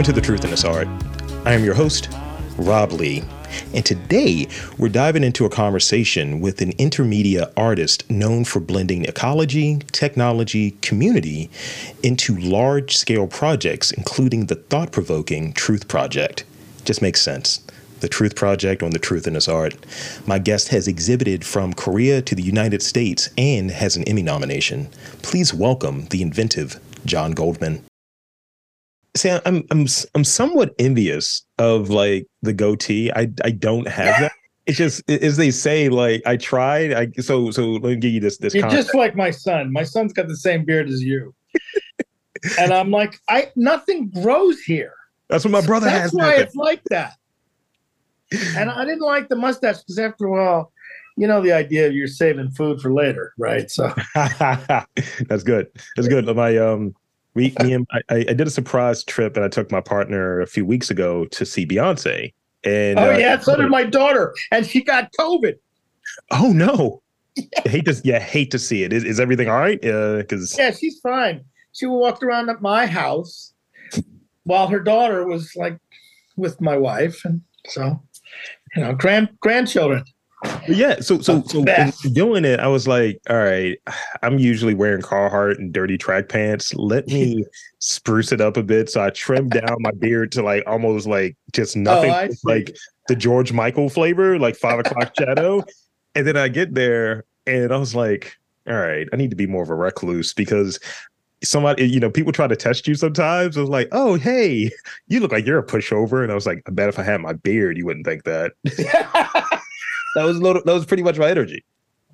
Welcome to The Truth in This Art. I am your host, Rob Lee, and today we're diving into a conversation with an intermedia artist known for blending ecology, technology, community into large scale projects, including the thought provoking Truth Project. Just makes sense. The Truth Project on the Truth in This Art. My guest has exhibited from Korea to the United States and has an Emmy nomination. Please welcome the inventive Jon Goldman. See, I'm I'm I'm somewhat envious of like the goatee. I I don't have that. It's just as they say, like I tried. I so so let me give you this this. You're just like my son. My son's got the same beard as you, and I'm like, I nothing grows here. That's what my brother has. That's why it's like that. And I didn't like the mustache because after a while, you know the idea of you're saving food for later, right? So that's good. That's good. My um we, me and I, I did a surprise trip and I took my partner a few weeks ago to see Beyonce. And oh uh, yeah, so did my daughter, and she got COVID. Oh no! Yeah. hate to yeah, hate to see it. Is, is everything all right? Because uh, yeah, she's fine. She walked around at my house while her daughter was like with my wife, and so you know, grand grandchildren yeah, so so so doing it, I was like, all right, I'm usually wearing Carhartt and dirty track pants. Let me spruce it up a bit. So I trimmed down my beard to like almost like just oh, nothing, oh, like the George Michael flavor, like five o'clock shadow. And then I get there and I was like, all right, I need to be more of a recluse because somebody, you know, people try to test you sometimes. I was like, oh, hey, you look like you're a pushover. And I was like, I bet if I had my beard, you wouldn't think that. that was that was pretty much my energy.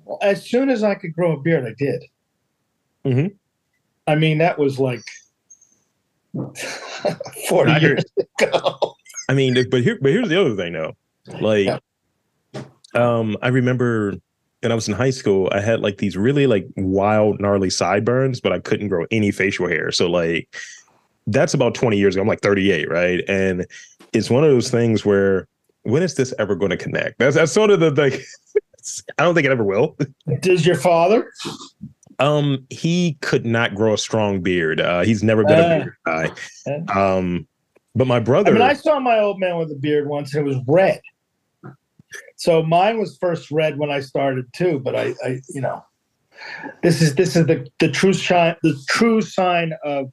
Well, as soon as I could grow a beard, I did. Mm-hmm. I mean, that was like forty years ago. I mean, but here, but here's the other thing, though. Like, yeah. um, I remember when I was in high school, I had like these really like wild, gnarly sideburns, but I couldn't grow any facial hair. So like, that's about twenty years ago. I'm like 38, right? And it's one of those things where when is this ever going to connect? That's that's sort of the like. I don't think it ever will. Does your father? Um, he could not grow a strong beard. Uh, he's never been uh, a beard guy. Um, but my brother. I mean, I saw my old man with a beard once, and it was red. So mine was first red when I started too. But I, I you know, this is this is the the true sign the true sign of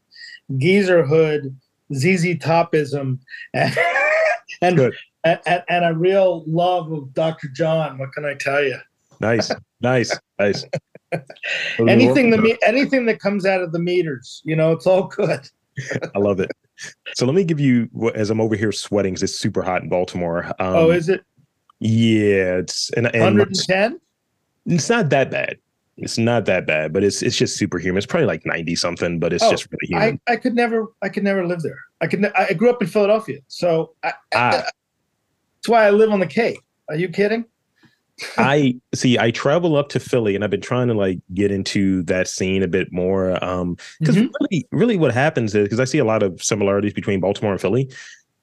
geezerhood, ZZ Topism, and, and and, and, a real love of Dr. John. What can I tell you? Nice, nice, nice. anything the anything that comes out of the meters, you know, it's all good. I love it. So let me give you as I'm over here sweating because it's super hot in Baltimore. Um, oh, is it? Yeah, it's and, and 110. It's not that bad. It's not that bad, but it's it's just super humid. It's probably like 90 something, but it's oh, just really humid. I, I could never I could never live there. I could I grew up in Philadelphia, so I, ah. That's why I live on the Cape. Are you kidding? I see. I travel up to Philly, and I've been trying to like get into that scene a bit more. Um, because mm-hmm. really, really, what happens is because I see a lot of similarities between Baltimore and Philly,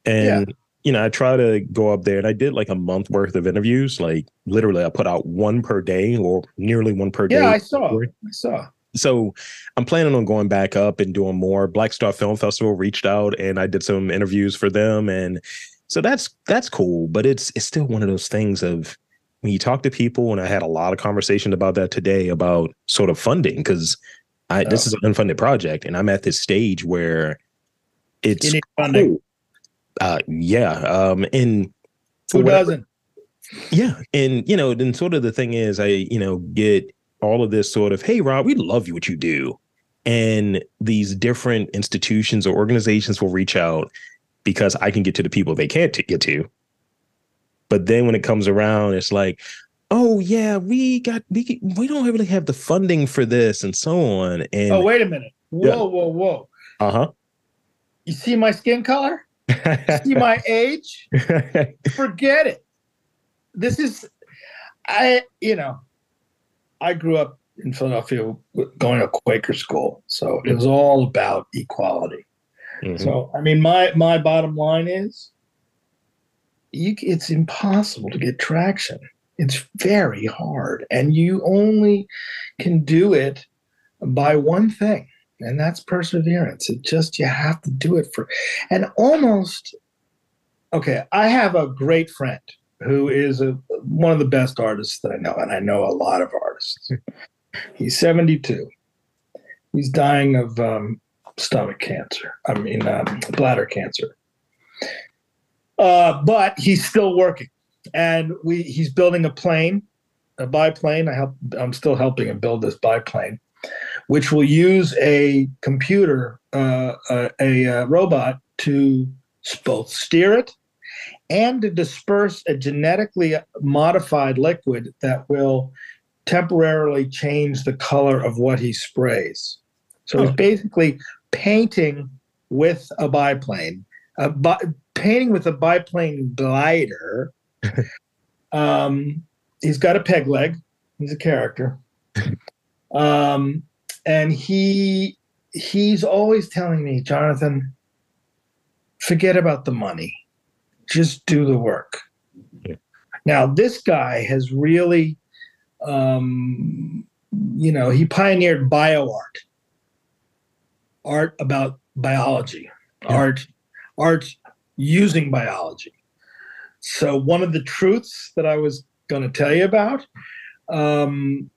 and yeah. you know, I try to go up there, and I did like a month worth of interviews. Like literally, I put out one per day, or nearly one per day. Yeah, I saw. I saw. So I'm planning on going back up and doing more. Black Star Film Festival reached out, and I did some interviews for them, and so that's that's cool, but it's it's still one of those things of when you talk to people, and I had a lot of conversation about that today about sort of funding because I this is an unfunded project, and I'm at this stage where it's funding. Cool. Uh, yeah, um, and who doesn't? Yeah, and you know, then sort of the thing is, I you know get all of this sort of, hey, Rob, we love you what you do, and these different institutions or organizations will reach out because I can get to the people they can't t- get to. But then when it comes around, it's like, oh yeah, we got we we don't really have the funding for this and so on. And oh wait a minute, whoa yeah. whoa whoa, uh huh. You see my skin color? You see my age? Forget it. This is, I you know, I grew up in Philadelphia going to Quaker school, so it was all about equality. Mm-hmm. So, I mean, my my bottom line is, you, it's impossible to get traction. It's very hard, and you only can do it by one thing. and that's perseverance. It just you have to do it for, and almost. Okay, I have a great friend who is a, one of the best artists that I know, and I know a lot of artists. He's 72. He's dying of um, stomach cancer. I mean, um, bladder cancer. Uh, but he's still working, and we he's building a plane, a biplane. I help. I'm still helping him build this biplane, which will use a computer, uh, a, a, robot to both steer it and to disperse a genetically modified liquid that will temporarily change the color of what he sprays. So oh. he's basically painting with a biplane, a bi- painting with a biplane glider. um, he's got a peg leg. He's a character. Um, and he he's always telling me, Jonathan, forget about the money. Just do the work. Yeah. Now, this guy has really um, you know, he pioneered bio art, art about biology, yeah. art, art using biology. So one of the truths that I was going to tell you about, um,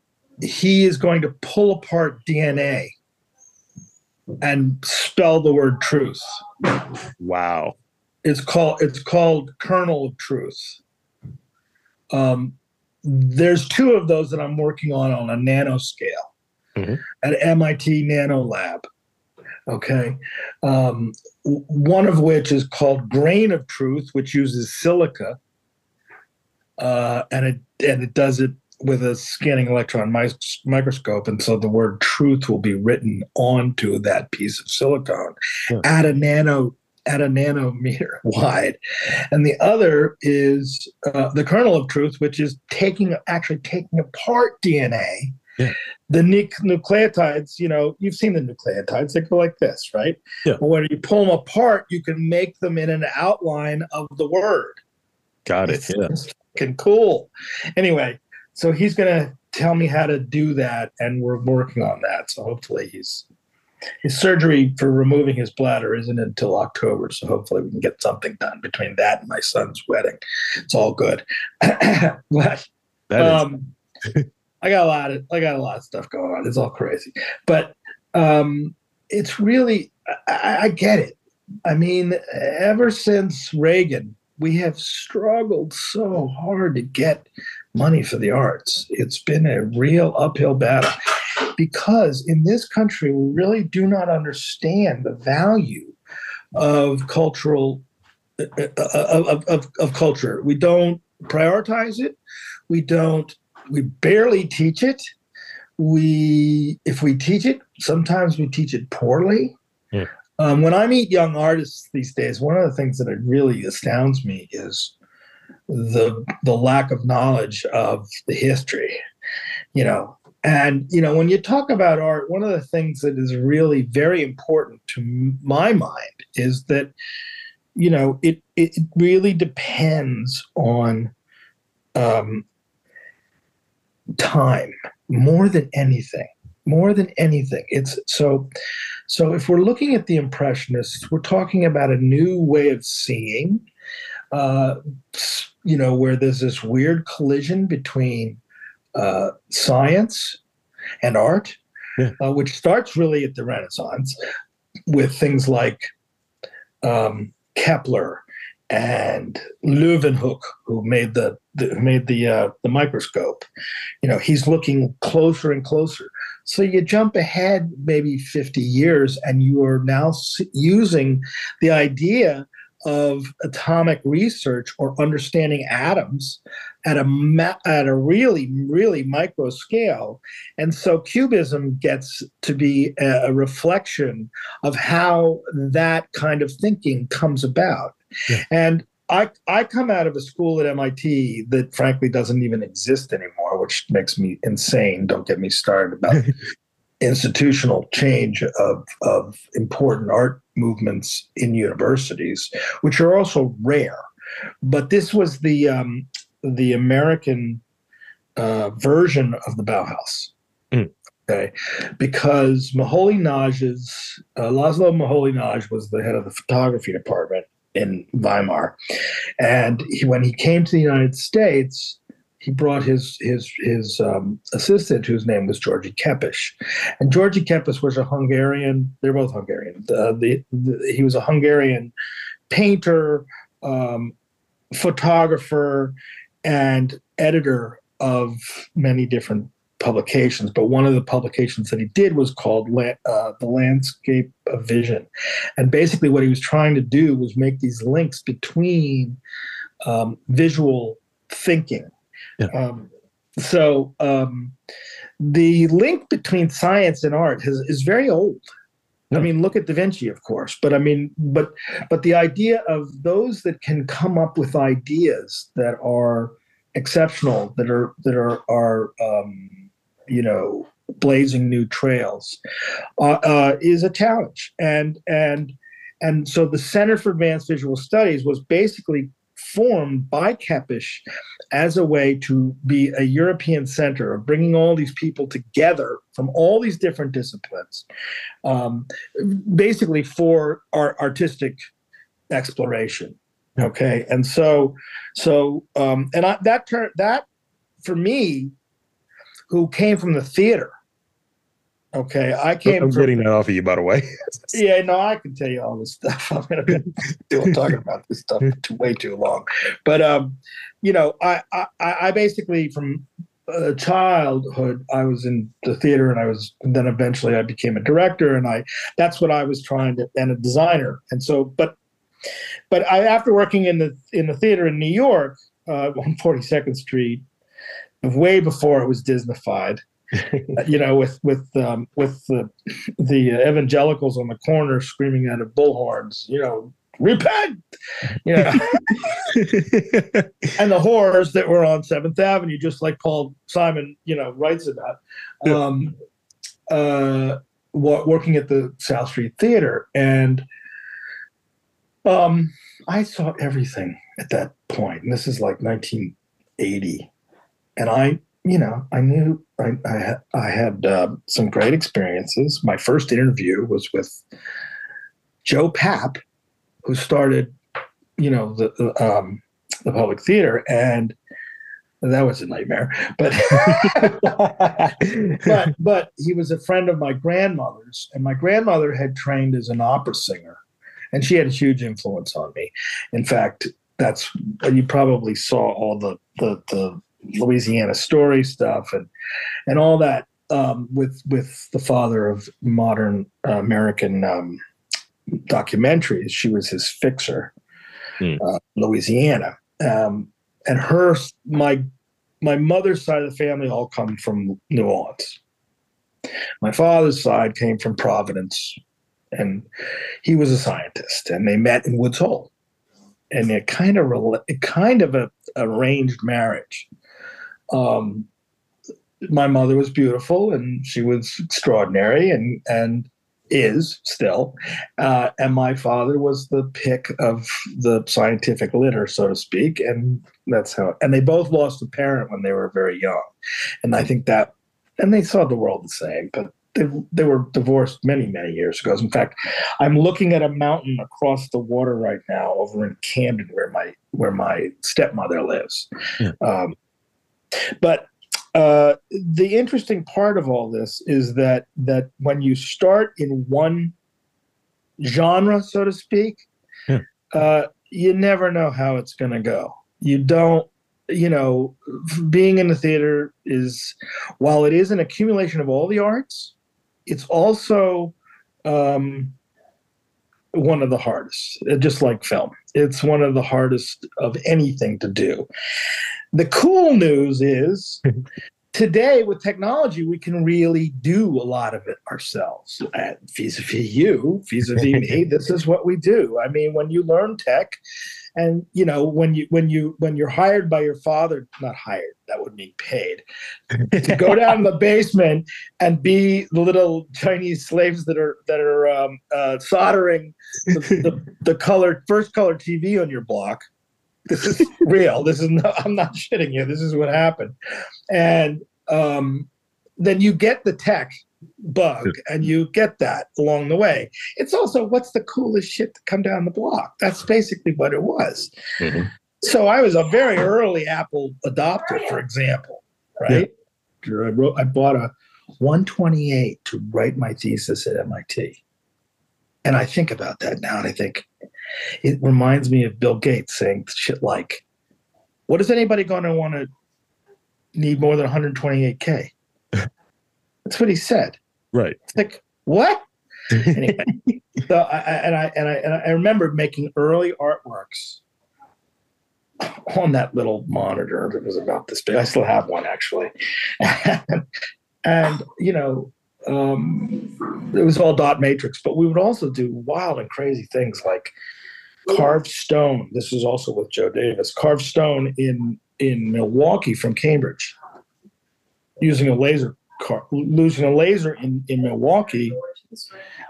he is going to pull apart DNA and spell the word truth. Wow. It's called it's called kernel of truth. Um, there's two of those that I'm working on on a nanoscale mm-hmm. at MIT Nano Lab. Okay. Um, one of which is called Grain of Truth, which uses silica. Uh, and it and it does it with a scanning electron mi- microscope, and so the word truth will be written onto that piece of silicon yeah. at a nano at a nanometer wide. And the other is uh, the kernel of truth, which is taking actually taking apart DNA. Yeah. The nucleotides, you know, you've seen the nucleotides, they go like this, right? Yeah. But when you pull them apart, you can make them in an outline of the word. Got it. It's, yeah. It's fucking cool. Anyway, so he's going to tell me how to do that, and we're working on that. So hopefully he's his surgery for removing his bladder isn't until October, so hopefully we can get something done between that and my son's wedding. It's all good. but um, I got a lot of I got a lot of stuff going on. It's all crazy, but um, it's really I, I get it. I mean, ever since Reagan, we have struggled so hard to get money for the arts. It's been a real uphill battle because in this country we really do not understand the value of cultural uh, uh, of, of, of culture we don't prioritize it we don't we barely teach it. We if we teach it sometimes we teach it poorly. Yeah. um, when i meet young artists these days one of the things that really astounds me is the the lack of knowledge of the history you know? And you know, when you talk about art, one of the things that is really very important to my mind is that you know it it really depends on um, time more than anything more than anything it's so so if we're looking at the impressionists we're talking about a new way of seeing uh, you know where there's this weird collision between uh, science and art, yeah. uh, which starts really at the Renaissance with things like um, Kepler and Leeuwenhoek, who made the, the made the uh, the microscope. You know, he's looking closer and closer. So you jump ahead maybe 50 years, and you are now using the idea of atomic research or understanding atoms at a ma- at a really really micro scale and so cubism gets to be a reflection of how that kind of thinking comes about yeah. and I, I come out of a school at MIT that frankly doesn't even exist anymore, which makes me insane. Don't get me started about institutional change of, of important art movements in universities, which are also rare. But this was the um, the American uh, version of the Bauhaus. Mm. Okay, because Moholy Nagy's uh, Laszlo Moholy Nagy was the head of the photography department in Weimar, and he, when he came to the United States, he brought his his his um, assistant, whose name was Georgi Kepes, and Georgi Kepes was a Hungarian. They're both Hungarian. The, the, he was a Hungarian painter, um, photographer, and editor of many different publications, but one of the publications that he did was called uh, The Landscape of Vision. And basically, what he was trying to do was make these links between um, visual thinking. Yeah. Um, so, um, the link between science and art has, is very old. I mean, look at Da Vinci, of course, but I mean, but but the idea of those that can come up with ideas that are exceptional, that are that are are um, you know, blazing new trails, uh, uh, is a challenge. And and and so the Center for Advanced Visual Studies was basically formed by Kepes as a way to be a European center of bringing all these people together from all these different disciplines, um, basically for our artistic exploration. Okay, and so so um, and I, that turn that for me who came from the theater. Okay, I came. I'm from, getting that off of you, by the way. yeah, no, I can tell you all this stuff. I'm going to be talking about this stuff too, way too long, but um, you know, I, I I basically from uh, childhood I was in the theater, and I was and then eventually I became a director, and I that's what I was trying to and a designer, and so but but I after working in the in the theater in New York uh, on 42nd Street way before it was Disneyfied. you know, with with um, with the the evangelicals on the corner screaming out of bullhorns, you know, repent, you know, and the horrors that were on Seventh Avenue, just like Paul Simon, you know, writes about. Um, uh, working at the South Street Theater, and um, I saw everything at that point. And this is like 1980 and I, you know, I knew I I had, I had uh, some great experiences. My first interview was with Joe Papp, who started, you know, the um, the public theater, and that was a nightmare. But but but he was a friend of my grandmother's, and my grandmother had trained as an opera singer, and she had a huge influence on me. In fact, that's you probably saw all the the the Louisiana story stuff and and all that um, with with the father of modern uh, American um, documentaries. She was his fixer, mm. uh, Louisiana, um, and her my my mother's side of the family all come from New Orleans. My father's side came from Providence, and he was a scientist, and they met in Woods Hole, and it kind of it kind of a arranged marriage um, my mother was beautiful and she was extraordinary and and is still. Uh, and my father was the pick of the scientific litter so to speak. And that's how and they both lost a parent when they were very young. And i think that and they saw the world the same but they, they were divorced many many years ago. In fact i'm looking at a mountain across the water right now over in camden where my where my stepmother lives. Yeah. um, but uh, the interesting part of all this is that that when you start in one genre, so to speak, yeah. uh, you never know how it's going to go. You don't, you know, being in the theater is while it is an accumulation of all the arts, it's also um, one of the hardest, uh, just like film. It's one of the hardest of anything to do. The cool news is today with technology, we can really do a lot of it ourselves. Uh, vis-a-vis you, vis-a-vis me, this is what we do. I mean, when you learn tech, and you know when you when you when you're hired by your father not hired that would mean paid to go down in the basement and be the little chinese slaves that are that are um, uh, soldering the, the, the colored first color tv on your block. This is real. This is no, i'm not shitting you. This is what happened. And um then you get the tech bug and you get that along the way. It's also what's the coolest shit to come down the block? That's basically what it was. Mm-hmm. So I was a very early Apple adopter, for example, right? Yeah. I wrote I bought a 128 to write my thesis at MIT. And I think about that now and I think it reminds me of Bill Gates saying shit like, what is anybody going to want to need more than 128K? That's what he said. Right. It's like, what? anyway, so I, and I and I and I remember making early artworks on that little monitor that was about this big. I still have one actually, and, and you know, um, it was all dot matrix. But we would also do wild and crazy things like carved stone. This was also with Joe Davis. Carved stone in in Milwaukee from Cambridge, using a laser car, losing a laser in, in Milwaukee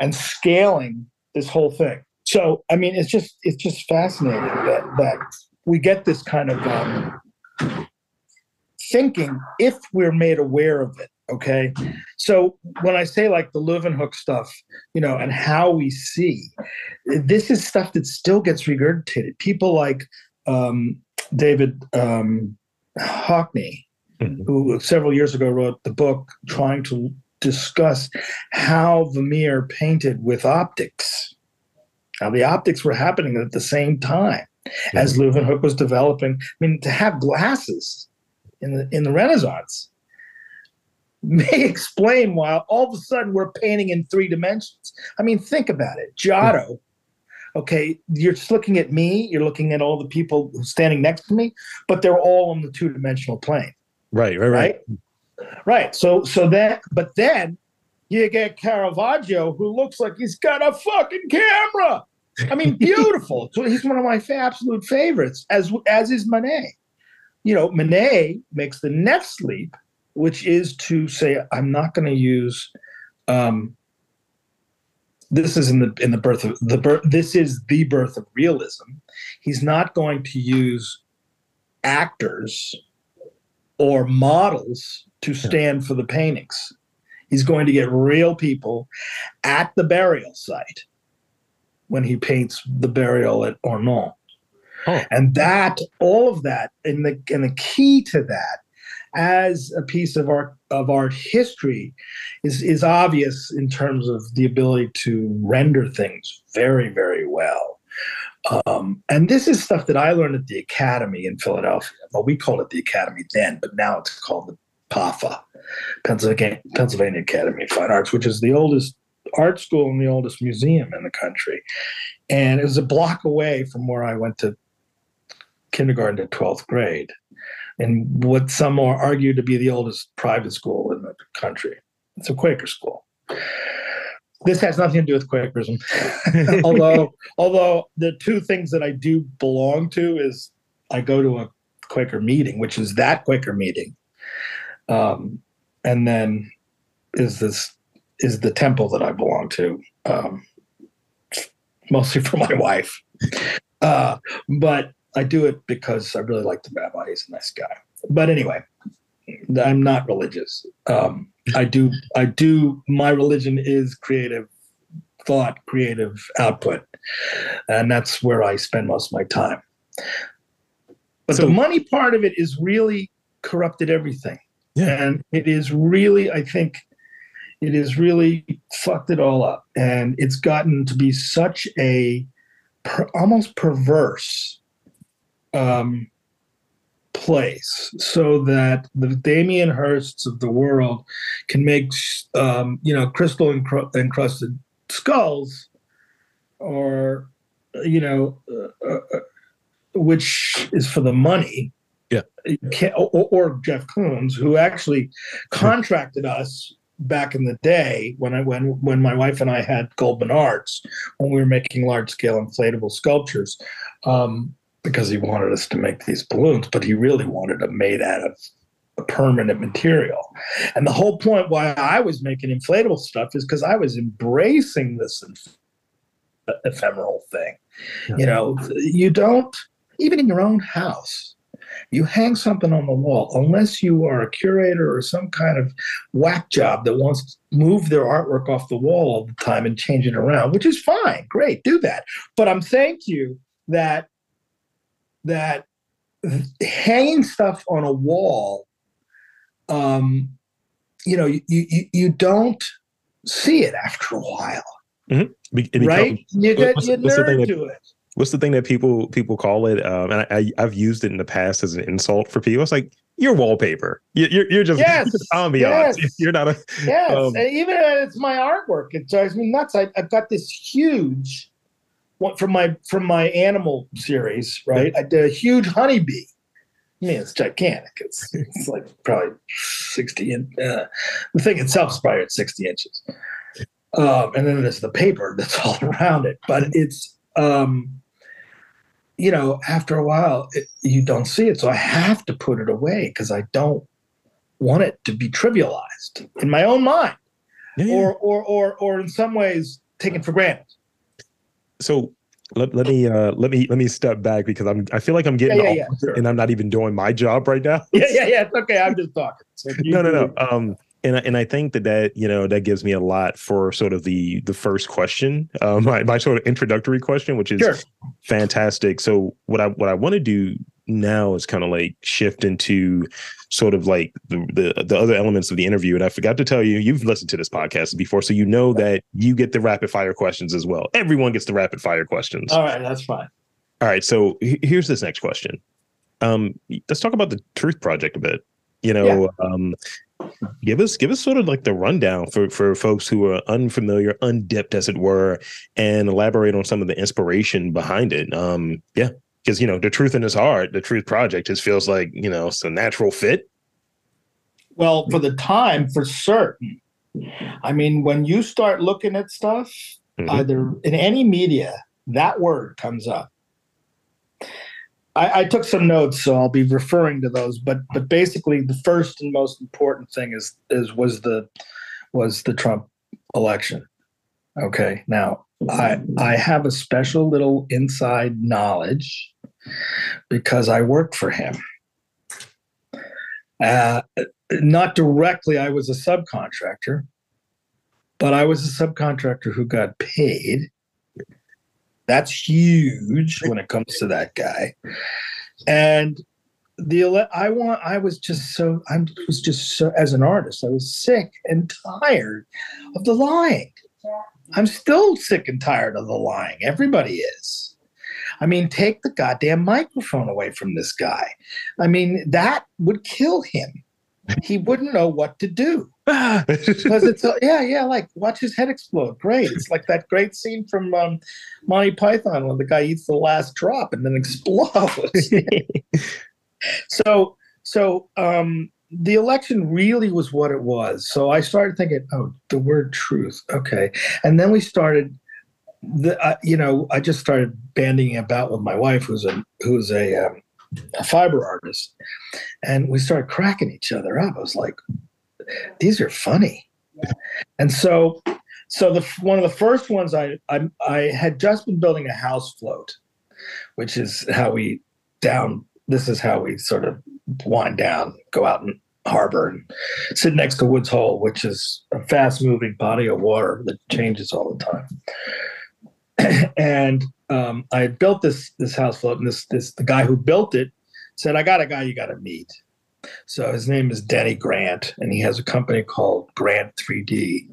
and scaling this whole thing. So, I mean, it's just it's just fascinating that that we get this kind of um, thinking if we're made aware of it. Okay, so when I say like the Leeuwenhoek stuff, you know, and how we see, this is stuff that still gets regurgitated. People like um, David um, Hockney, mm-hmm. who several years ago wrote the book trying to discuss how Vermeer painted with optics. Now, the optics were happening at the same time mm-hmm. as Leeuwenhoek was developing. I mean, to have glasses in the in the Renaissance may explain why all of a sudden we're painting in three dimensions. I mean, think about it. Giotto okay, you're just looking at me, you're looking at all the people standing next to me, but they're all on the two dimensional plane. Right, right, right. Right. So so that but then you get Caravaggio who looks like he's got a fucking camera. I mean, beautiful. so he's one of my absolute favorites, as as is Manet. You know, Manet makes the next leap, which is to say, I'm not going to use um, this is in the in the birth of the birth this is the birth of realism he's not going to use actors or models to stand for the paintings. He's going to get real people at the burial site when he paints the burial at ornans oh. and that all of that and the and the key to that as a piece of art of art history is is obvious in terms of the ability to render things very very well um, and this is stuff that I learned at the Academy in Philadelphia. Well, we called it the Academy then, but now it's called the PAFA, Pennsylvania, Pennsylvania Academy of Fine Arts, which is the oldest art school and the oldest museum in the country. And it was a block away from where I went to kindergarten to 12th grade in what some argue to be the oldest private school in the country. It's a Quaker school. This has nothing to do with Quakerism, although although the two things that I do belong to is I go to a Quaker meeting, which is that Quaker meeting, um, and then is this is the temple that I belong to, um, mostly for my wife. Uh, but I do it because I really like the rabbi. He's a nice guy. But anyway, I'm not religious. Um, I do. I do. My religion is creative thought, creative output, and that's where I spend most of my time. But so, the money part of it is really corrupted everything, yeah. and it is really, I think, it is really fucked it all up, and it's gotten to be such a per, almost perverse um, place so that the Damien Hirsts of the world can make, um, you know, crystal encrusted skulls or, you know, uh, uh, uh, which is for the money. Yeah. Or, or Jeff Koons, who actually contracted us back in the day when I when when my wife and I had Goldman Arts when we were making large scale inflatable sculptures. Um, because he wanted us to make these balloons, but he really wanted them made out of a permanent material. And the whole point why I was making inflatable stuff is because I was embracing this ephemeral thing. Yeah. You know, you don't, even in your own house, You hang something on the wall, unless you are a curator or some kind of whack job that wants to move their artwork off the wall all the time and change it around, which is fine, great, do that. But I'm saying to you that that hanging stuff on a wall, um, you know, you, you you don't see it after a while, Mhm. Becomes- right? You get what's- you what's the thing nerd that- to it. what's the thing that people people call it? Um, and I, I, I've used it in the past as an insult for people. It's like you're wallpaper. You- You're you're just, Yes, just ambiance. yes. You're not a Yes, Um, and even it's my artwork, it drives me nuts. I, I've got this huge from my from my animal series, right? I did a huge honeybee. I mean, it's gigantic. It's it's like probably sixty. In, uh, the thing itself is probably at sixty inches. Um, and then there's the paper that's all around it. But it's um, you know, after a while, it, you don't see it, so I have to put it away because I don't want it to be trivialized in my own mind Yeah, or or or or in some ways taken for granted. So let, let me uh let me let me step back because I'm I feel like I'm getting Yeah, yeah, off yeah, sure. and I'm not even doing my job right now. Yeah, yeah, yeah. It's okay. I'm just talking. So no, no, no. Um, and I, and I think that that you know that gives me a lot for sort of the the first question, um, my my sort of introductory question, which is Sure. fantastic. So what I what I want to do now is kind of like shift into sort of like the, the the other elements of the interview. And I forgot to tell you, you've listened to this podcast before, so you know that you get the rapid fire questions as well. Everyone gets the rapid fire questions. All right, that's fine. All right, so here's this next question. Um, let's talk about the Truth Project a bit. You know, um, give us give us sort of like the rundown for for folks who are unfamiliar, undipped, as it were, and elaborate on some of the inspiration behind it. Um, yeah, because you know, the truth in this art, the Truth Project, just feels like you know it's a natural fit. Well, for the time, for certain. I mean, when you start looking at stuff, Mhm. either in any media, that word comes up. I, I took some notes, so I'll be referring to those. But but basically, the first and most important thing is is was the was the Trump election. Okay, now I I have a special little inside knowledge because I worked for him. Uh, not directly, I was a subcontractor, but I was a subcontractor who got paid. That's huge when it comes to that guy. And the ele- I want I was just so I was just so as an artist I was sick and tired of the lying. I'm still sick and tired of the lying. Everybody is. I mean, take the goddamn microphone away from this guy. I mean, that would kill him. He wouldn't know what to do because it's a, yeah, yeah. Like watch his head explode. Great. It's like that great scene from um, Monty Python when the guy eats the last drop and then explodes. so so um, the election really was what it was. So I started thinking, oh, the word truth. Okay, and then we started. The, uh, you know, I just started banding about with my wife, who's a who's a, um, a fiber artist, and we started cracking each other up. I was like, these are funny, and so so the one of the first ones I I, I had just been building a house float, which is how we down. This is how we sort of wind down, go out and harbor and sit next to Woods Hole, which is a fast moving body of water that changes all the time. and um, I built this this house float, and this this the guy who built it said, "I got a guy you got to meet." So his name is Denny Grant, and he has a company called Grant 3D,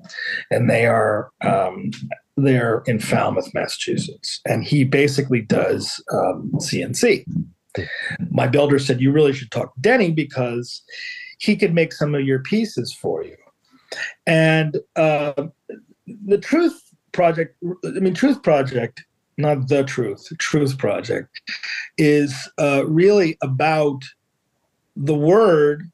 and they are um, they're in Falmouth, Massachusetts, and he basically does um, CNC. My builder said, "You really should talk to Denny because he could make some of your pieces for you." And uh, the Truth Project, I mean, Truth Project, not the Truth, Truth Project, is uh, really about the word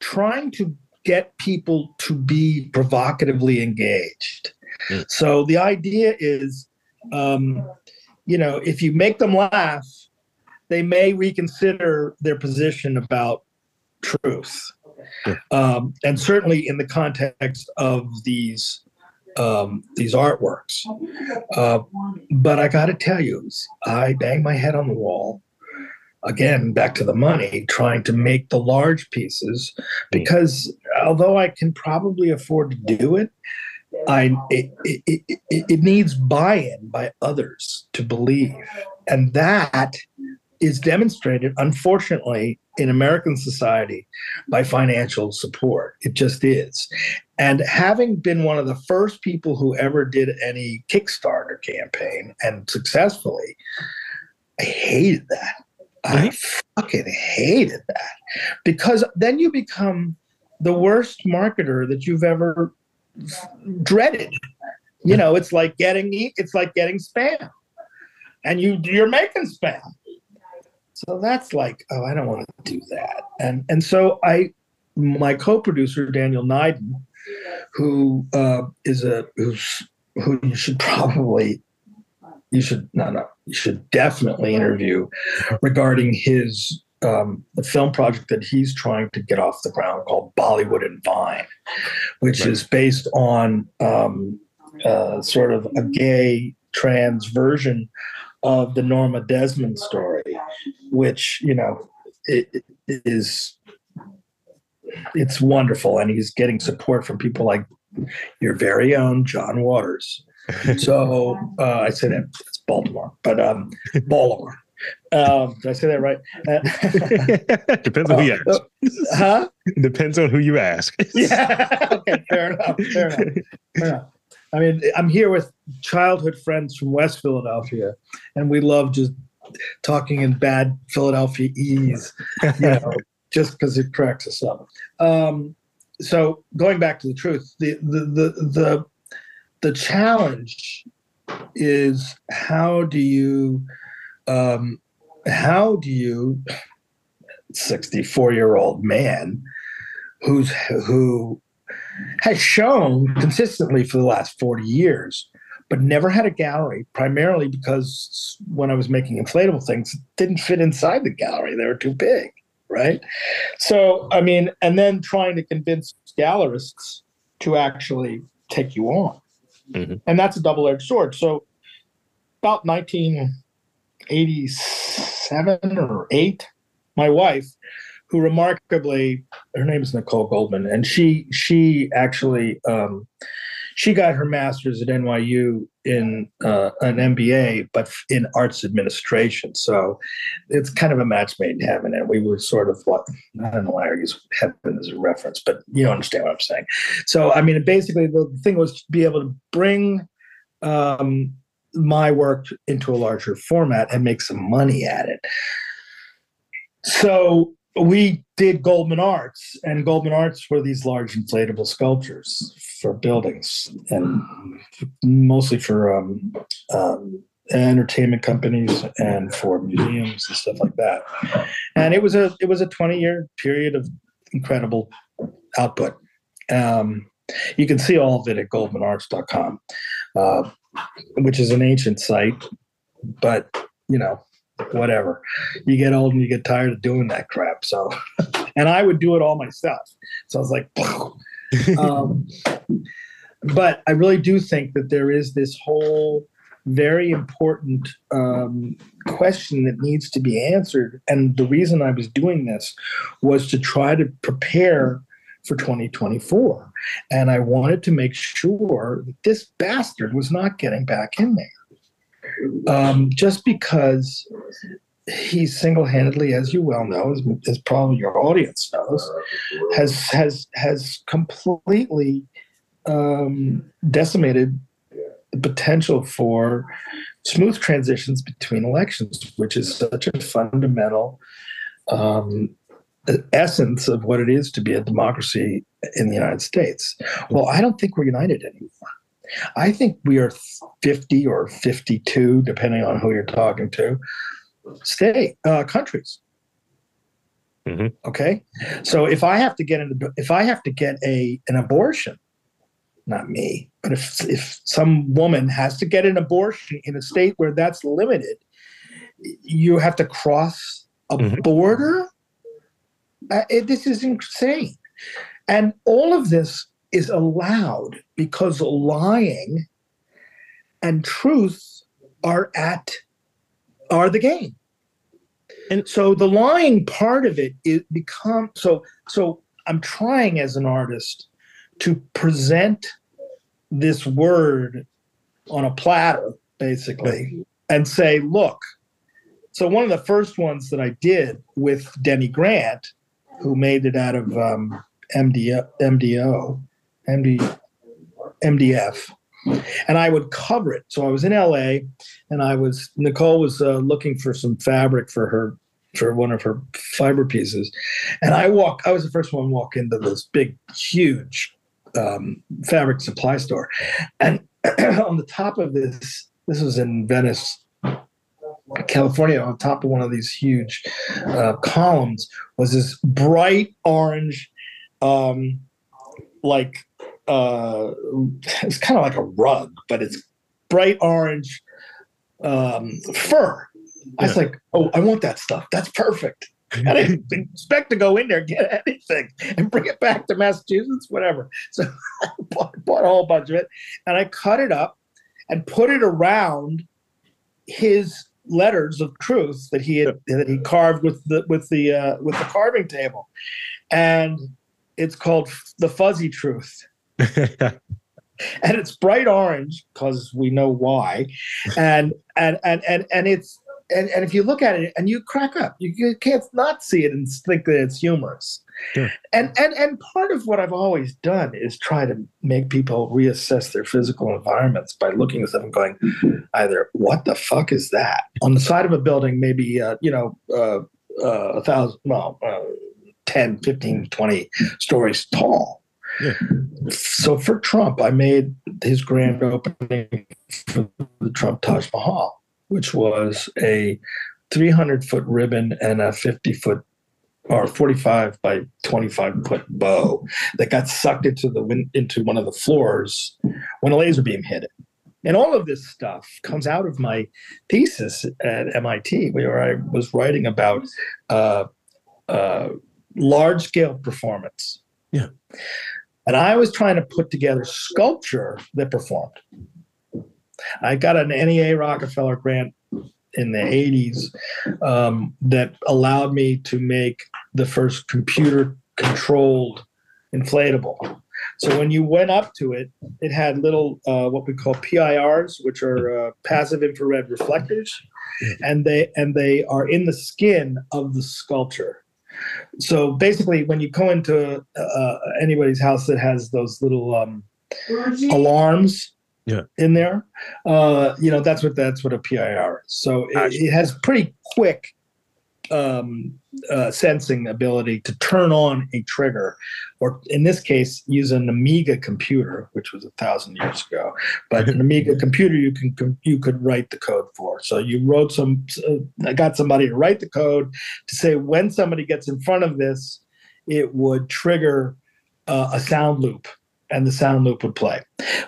trying to get people to be provocatively engaged. Mm. So the idea is, um, you know, if you make them laugh, they may reconsider their position about truth. Yeah. Um, and certainly in the context of these um, these artworks. Uh, but I got to tell you, I banged my head on the wall again back to the money trying to make the large pieces because although i can probably afford to do it i it, it, it, it needs buy-in by others to believe and that is demonstrated unfortunately in american society by financial support. It just is. And having been one of the first people who ever did any kickstarter campaign and successfully i hated that. I fucking hated that. Because then you become the worst marketer that you've ever dreaded. You know, it's like getting it's like getting spam, and you you're making spam. So that's like, oh, I don't want to do that. And and so I, my co-producer Daniel Nyden, who uh, is a who's who you should probably you should no no you should definitely interview regarding his um, the film project that he's trying to get off the ground called Bollywood and Vine, which right. is based on um, uh, sort of a gay trans version of the Norma Desmond story, which you know it, it is it's wonderful, and he's getting support from people like your very own John Waters so uh, I said it's Baltimore, but um, Baltimore. Um, did I say that right? Depends on who you uh, ask. Uh, huh? Depends on who you ask. yeah. Okay. Fair enough. Fair enough. Fair enough. I mean, I'm here with childhood friends from West Philadelphia, and we love just talking in bad Philadelphia ease, you know, just because it cracks us up. Um, so going back to the truth, the the the the the challenge is how do you um, how do you 64 year old man who's who has shown consistently for the last 40 years but never had a gallery primarily because when i was making inflatable things it didn't fit inside the gallery they were too big right so i mean and then trying to convince gallerists to actually take you on Mm-hmm. And that's a double edged sword. So, about 1987 or 8, my wife, who remarkably, her name is Nicole Goldman, and she she actually um, she got her master's at NYU in uh, an MBA, but in arts administration. So it's kind of a match made in heaven. And we were sort of what I don't know why I use heaven as a reference, but you understand what I'm saying. So I mean, basically, the thing was to be able to bring um, my work into a larger format and make some money at it. So we did Goldman Arts, and Goldman Arts were these large inflatable sculptures for buildings and mostly for um, um, entertainment companies and for museums and stuff like that. And it was a it was a 20 year period of incredible output. Um, you can see all of it at goldmanarts.com, uh, which is an ancient site, but you know whatever. You get old and you get tired of doing that crap. So, and I would do it all myself. So I was like, um, but I really do think that there is this whole very important um, question that needs to be answered. And the reason I was doing this was to try to prepare for 2024. And I wanted to make sure that this bastard was not getting back in there um, just because he single-handedly, as you well know, as, as, probably your audience knows, has has has completely um, decimated the potential for smooth transitions between elections, which is such a fundamental um, essence of what it is to be a democracy in the United States. Well, I don't think we're united anymore. I think we are 50 or 52, depending on who you're talking to, state uh, countries. Mm-hmm. Okay, so if I have to get an, if I have to get a an abortion, not me, but if if some woman has to get an abortion in a state where that's limited, you have to cross a mm-hmm. border. Uh, it, this is insane, and all of this is allowed because lying and truth are at are the game. And so the lying part of it it become so so I'm trying as an artist to present this word on a platter, basically, and say, look. So one of the first ones that I did with Denny Grant, who made it out of um, MD, MDO, MD, MDF, and I would cover it. So I was in LA, and I was Nicole was uh, looking for some fabric for her for one of her fiber pieces, and I walk. I was the first one walk into this big, huge um, fabric supply store, and on the top of this, this was in Venice, California. On top of one of these huge uh, columns was this bright orange, um, like uh, it's kind of like a rug, but it's bright orange um, fur. I was like, oh, I want that stuff. That's perfect. I didn't expect to go in there, get anything, and bring it back to Massachusetts, whatever. So I bought, bought a whole bunch of it, and I cut it up and put it around his letters of truth that he had that he carved with the with the uh, with the carving table, and it's called the fuzzy truth. and it's bright orange because we know why, and and and and and it's and, and if you look at it and you crack up, you, you can't not see it and think that it's humorous. Sure. And and and part of what I've always done is try to make people reassess their physical environments by looking at them and going, either what the fuck is that on the side of a building, maybe uh, you know uh, uh, a thousand, well, uh, 10, 15, 20 stories tall. Yeah. So for Trump, I made his grand opening for the Trump Taj Mahal which was a 300 foot ribbon and a 50 foot or 45 by 25 foot bow that got sucked into the into one of the floors when a laser beam hit it. And all of this stuff comes out of my thesis at MIT, where I was writing about uh, uh, large scale performance. Yeah. And I was trying to put together sculpture that performed. I got an NEA Rockefeller grant in the 80s um, that allowed me to make the first computer controlled inflatable. So when you went up to it, it had little uh, what we call PIRs, which are uh, passive infrared reflectors, and they and they are in the skin of the sculpture. So basically, when you go into uh, anybody's house that has those little um, alarms yeah. in there. Uh, you know, that's what that's what a PIR is. So it, it has pretty quick um, uh, sensing ability to turn on a trigger, or in this case, use an Amiga computer, which was a thousand years ago. But an Amiga computer, you can you could write the code for. So you wrote some. Uh, I got somebody to write the code to say when somebody gets in front of this, it would trigger uh, a sound loop and the sound loop would play.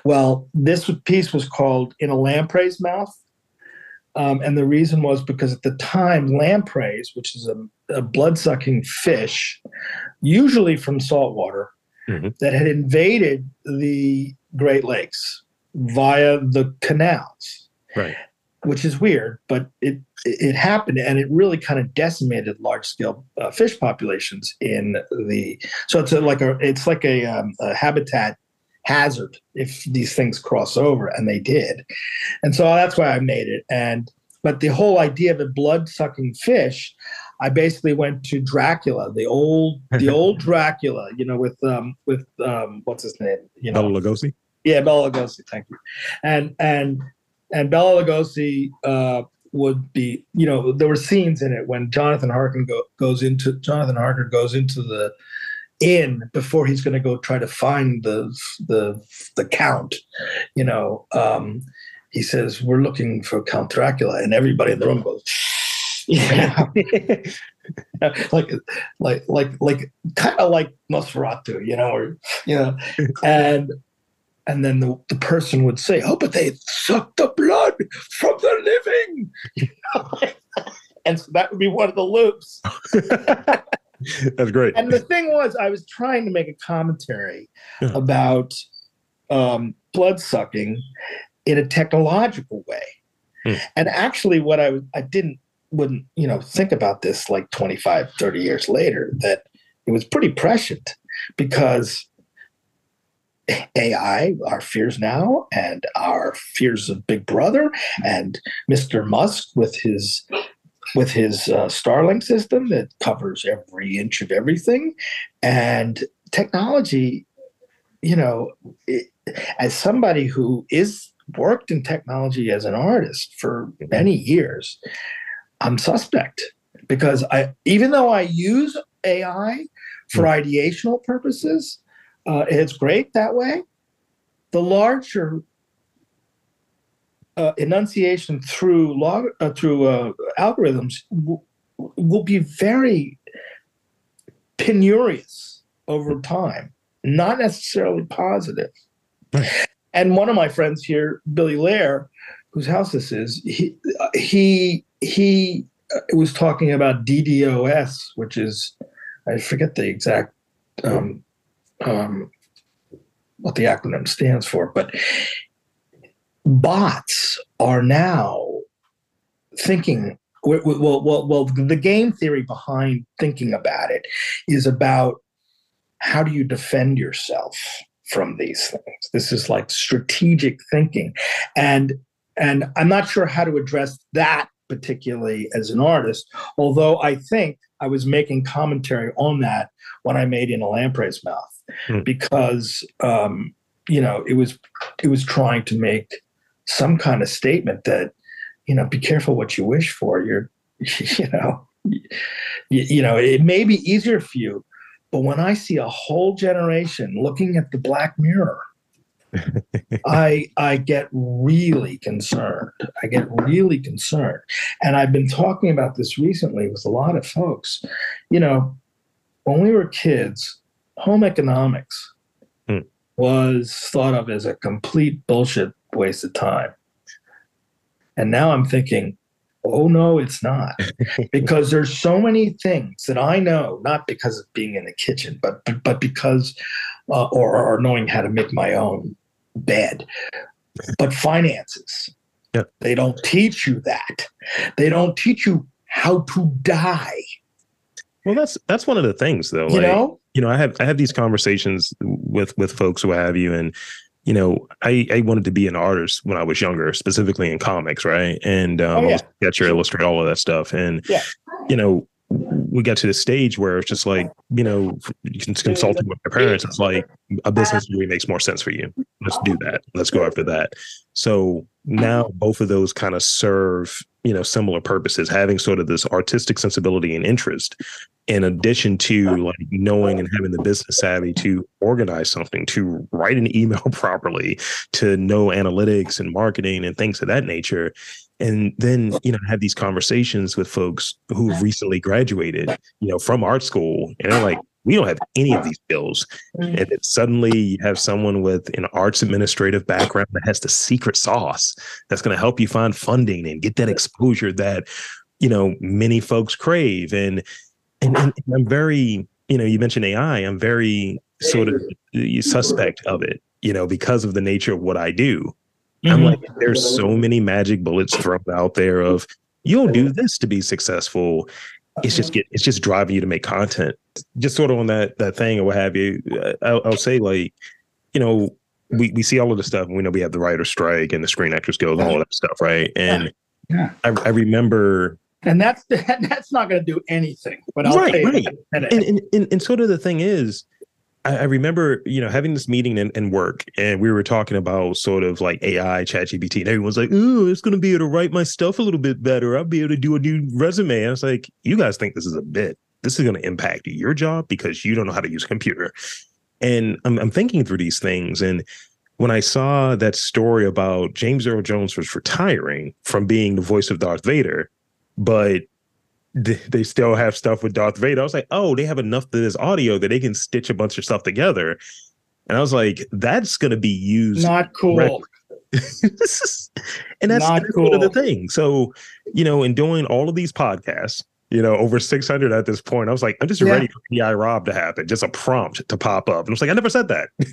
Well, this piece was called In a Lamprey's Mouth. Um, and the reason was because at the time, lampreys, which is a, a blood sucking fish, usually from saltwater, mm-hmm. that had invaded the Great Lakes via the canals. Right. Which is weird, but it it happened, and it really kind of decimated large scale uh, fish populations in the. So it's a, like a it's like a, um, a habitat hazard if these things cross over, and they did, and so that's why I made it. And but the whole idea of a blood sucking fish, I basically went to Dracula, the old the old Dracula, you know, with um with um what's his name, you know, Bela Lugosi. Yeah, Bela Lugosi. Thank you, and and and Bela Lugosi uh, would be, you know, there were scenes in it when Jonathan Harker go, goes into Jonathan Harker goes into the inn before he's going to go try to find the the the count. You know, um, he says we're looking for Count Dracula, and everybody in the room goes. Yeah, like, like, like, like, kind of like Nosferatu, you know, or you know, and and then the, the person would say, "Oh, but they suck the blood from the living," and so that would be one of the loops. That's great. And the thing was, I was trying to make a commentary yeah. about um, blood sucking in a technological way, hmm. and actually, what I I didn't wouldn't you know think about this like 25 30 years later that it was pretty prescient because AI, our fears now, and our fears of Big Brother, and Mr. Musk with his with his uh, Starlink system that covers every inch of everything, and technology. You know, it, as somebody who is worked in technology as an artist for many years, I'm suspect because I even though I use AI for hmm. ideational purposes, uh, it's great that way. The larger uh, enunciation through log uh, through uh, algorithms w- will be very penurious over time, not necessarily positive. And one of my friends here, Billy Lair, whose house this is, he he he uh, was talking about DDoS, which is I forget the exact um, um, what the acronym stands for, but bots are now thinking. Well, well, well, the game theory behind thinking about it is about how do you defend yourself from these things. This is like strategic thinking, and and I'm not sure how to address that particularly as an artist. Although I think I was making commentary on that when I made in a lamprey's mouth, hmm. because um, you know it was it was trying to make some kind of statement that you know be careful what you wish for. You're you know you, you know it may be easier for you, but when I see a whole generation looking at the Black Mirror I I get really concerned. I get really concerned. And I've been talking about this recently with a lot of folks. You know, when we were kids, home economics hmm. was thought of as a complete bullshit waste of time. And now I'm thinking, oh no, it's not. because there's so many things that I know, not because of being in the kitchen, but but, but because uh, or, or knowing how to make my own bed. But finances, yep. they don't teach you that. They don't teach you how to die. Well, that's that's one of the things, though. You like, know, you know, I have I have these conversations with with folks who have you, and you know, I I wanted to be an artist when I was younger, specifically in comics, right? And um, oh, yeah. sketcher, illustrate all of that stuff, and yeah. you know, we got to the stage where it's just like, you know, consulting with my parents, it's like a business degree makes more sense for you. Let's do that. Let's go after that. So now both of those kind of serve, you know, similar purposes, having sort of this artistic sensibility and interest, in addition to like knowing and having the business savvy to organize something, to write an email properly, to know analytics and marketing and things of that nature. And then you know have these conversations with folks who've recently graduated you know from art school and they're like we don't have any of these skills and then suddenly you have someone with an arts administrative background that has the secret sauce that's going to help you find funding and get that exposure that you know many folks crave. And and, and i'm very you know you mentioned ai i'm very sort of suspect of it you know because of the nature of what i do. Mm-hmm. I'm like, there's so many magic bullets thrown out there of you'll do this to be successful. It's just get it's just driving you to make content. Just sort of on that that thing or what have you. I'll, I'll say like, you know, we, we see all of the stuff and we know we have the writer strike and the screen actors guild and all that stuff, right? And yeah. I, I remember and that's that's not going to do anything. But I'll right, right. And, and, and and sort of the thing is, I, I remember, you know, having this meeting in, in, work, and we were talking about sort of like AI, ChatGPT, and everyone's like, "Oh, it's to be able to write my stuff a little bit better. I'll be able to do a new resume." And I was like, "You guys think this is a bit? This is to impact your job because you don't know how to use a computer." And I'm, I'm thinking through these things, and when I saw that story about James Earl Jones was retiring from being the voice of Darth Vader, but they still have stuff with Darth Vader. I was like, oh, they have enough of this audio that they can stitch a bunch of stuff together. And I was like, that's going to be used. Not cool. and that's, Not that's cool. one of the things. So, you know, in doing all of these podcasts, you know, over 600 at this point, I was like, I'm just yeah. ready for AI Rob to happen, just a prompt to pop up. And I was like, I never said that.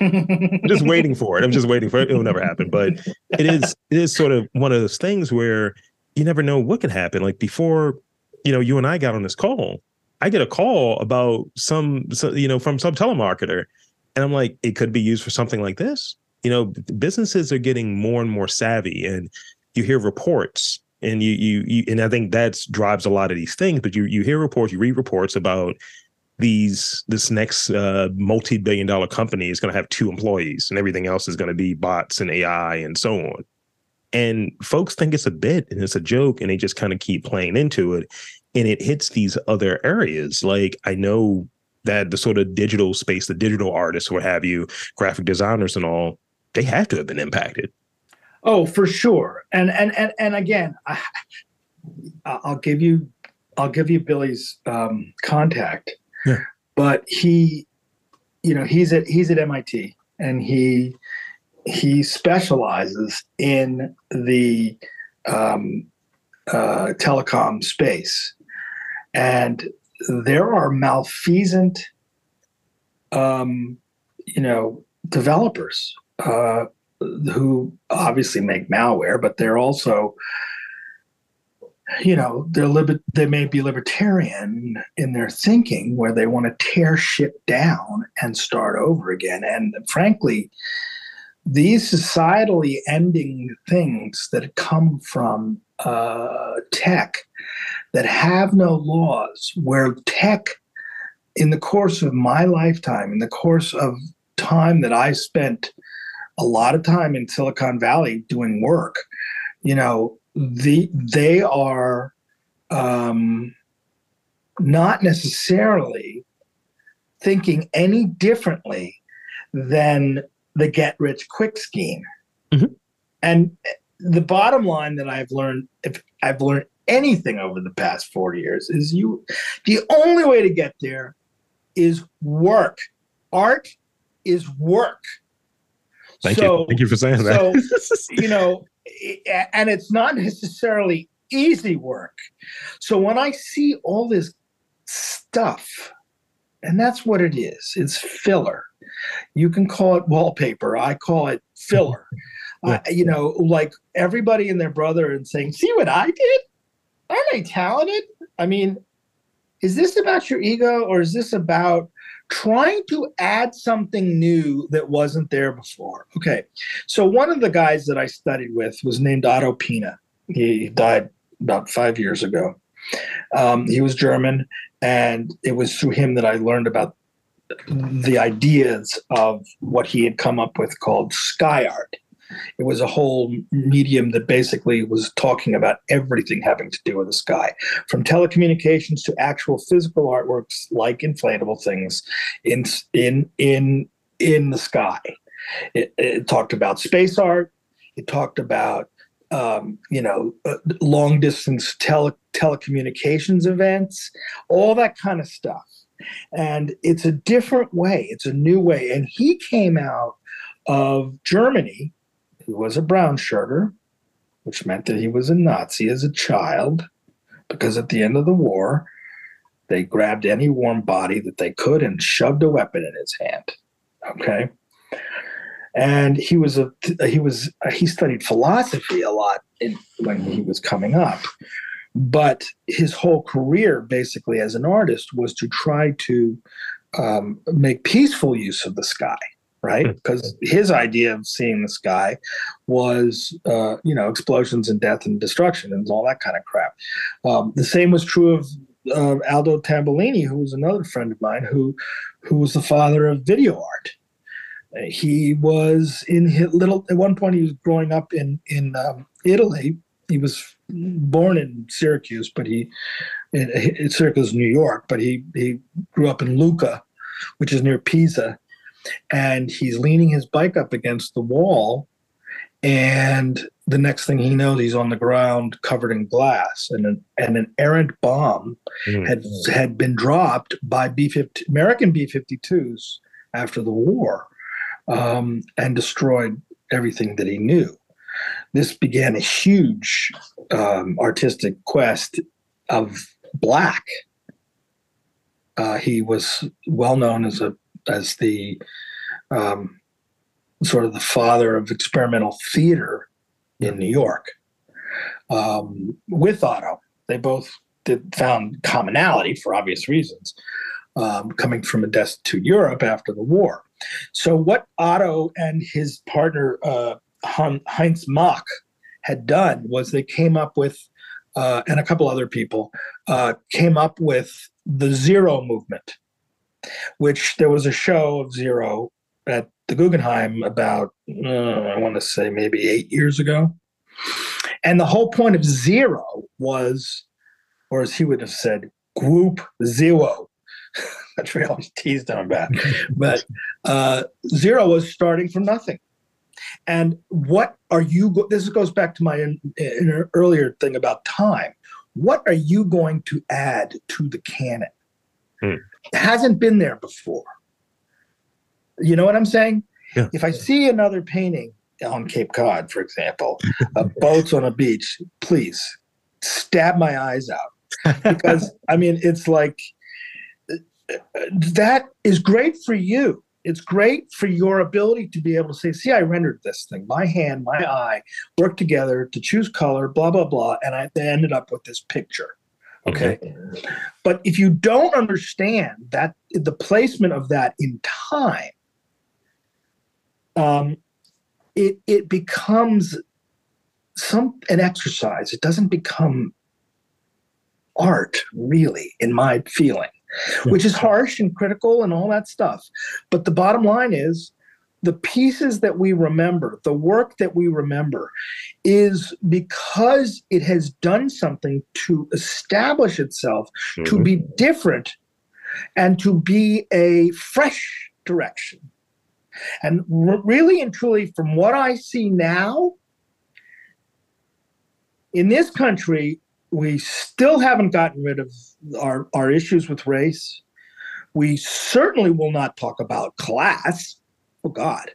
I'm just waiting for it. I'm just waiting for it. It'll never happen. But it is, it is sort of one of those things where you never know what can happen. Like before, you know, you and I got on this call, I get a call about some, some you know, from some telemarketer, and I'm like, it could be used for something like this. You know, businesses are getting more and more savvy, and you hear reports, and you you, you and I think that drives a lot of these things. But you you hear reports, you read reports about these this next uh, multi-billion dollar company is going to have two employees and everything else is going to be bots and AI and so on. And folks think it's a bit and it's a joke and they just kind of keep playing into it and it hits these other areas like I know that the sort of digital space, the digital artists, what have you, graphic designers and all, they have to have been impacted. Oh, for sure. And and and and again, I, I'll give you I'll give you Billy's um, contact yeah. But he, you know, he's at he's at MIT and he he specializes in the um, uh, telecom space, and there are malfeasant, um, you know, developers uh, who obviously make malware, but they're also you know they're liber- they may be libertarian in their thinking where they want to tear shit down and start over again. And frankly these societally ending things that come from uh, tech that have no laws where tech in the course of my lifetime in the course of time that i spent a lot of time in silicon valley doing work you know the they are um, not necessarily thinking any differently than the get rich quick scheme. Mm-hmm. And the bottom line that I've learned, if I've learned anything over the past four years, is you the only way to get there is work. Art is work. Thank so, you. Thank you for saying that. so, you know, and it's not necessarily easy work. So when I see all this stuff, and that's what it is, it's filler. You can call it wallpaper. I call it filler. uh, you know, like everybody and their brother and saying, "See what I did? Aren't I talented?" I mean, is this about your ego or is this about trying to add something new that wasn't there before. Okay. So one of the guys that I studied with was named Otto Piene. He died about five years ago. Um, he was German, and it was through him that I learned about the ideas of what he had come up with called sky art. It was a whole medium that basically was talking about everything having to do with the sky, from telecommunications to actual physical artworks like inflatable things in in in in the sky. It, it talked about space art. It talked about um, you know uh, long distance tele, telecommunications events, all that kind of stuff. And it's a different way. It's a new way. And he came out of Germany he was a brown shirter, which meant that he was a Nazi as a child, because at the end of the war, they grabbed any warm body that they could and shoved a weapon in his hand. Okay. And he was a he was he studied philosophy a lot in, when he was coming up, but his whole career, basically as an artist, was to try to um, make peaceful use of the sky right? Hmm. Because his idea of seeing the sky was, uh, you know, explosions and death and destruction and all that kind of crap. Um, the same was true of uh, Aldo Tambellini, who was another friend of mine, who who was the father of video art. He was in his little. At one point, he was growing up in in um, Italy. He was born in Syracuse, but he in, in Syracuse, New York. But he he grew up in Lucca, which is near Pisa, and he's leaning his bike up against the wall and the next thing he knows he's on the ground covered in glass and an, and an errant bomb mm. had had been dropped by B50 American B52s after the war um, and destroyed everything that he knew this began a huge um, artistic quest of black uh, he was well known as a as the um, sort of the father of experimental theater in New York. um, with Otto. They both did, found commonality for obvious reasons, um, coming from a destitute Europe after the war. So, what Otto and his partner uh, Heinz Mack had done was they came up with, uh, and a couple other people uh, came up with the Zero movement, which there was a show of Zero at the Guggenheim about, uh, I want to say maybe eight years ago. And the whole point of Zero was, or as he would have said, group zero. That's what I always teased him about. but uh, Zero was starting from nothing. And what are you? Go- this goes back to my in, in earlier thing about time. What are you going to add to the canon? Hmm. It hasn't been there before. You know what I'm saying? Yeah. If I see another painting on Cape Cod, for example, of boats on a beach, please stab my eyes out. Because I mean, it's like that is great for you. It's great for your ability to be able to say, see, I rendered this thing. My hand, my eye worked together to choose color, blah, blah, blah. And I ended up with this picture. Okay. okay. But if you don't understand that the placement of that in time, um, it it becomes some an exercise. It doesn't become art, really, in my feeling, which is harsh and critical and all that stuff. But the bottom line is the pieces that we remember, the work that we remember, is because it has done something to establish itself, mm-hmm. to be different, and to be a fresh direction. And r- really and truly, from what I see now, in this country, we still haven't gotten rid of our, our issues with race. We certainly will not talk about class. Oh, God.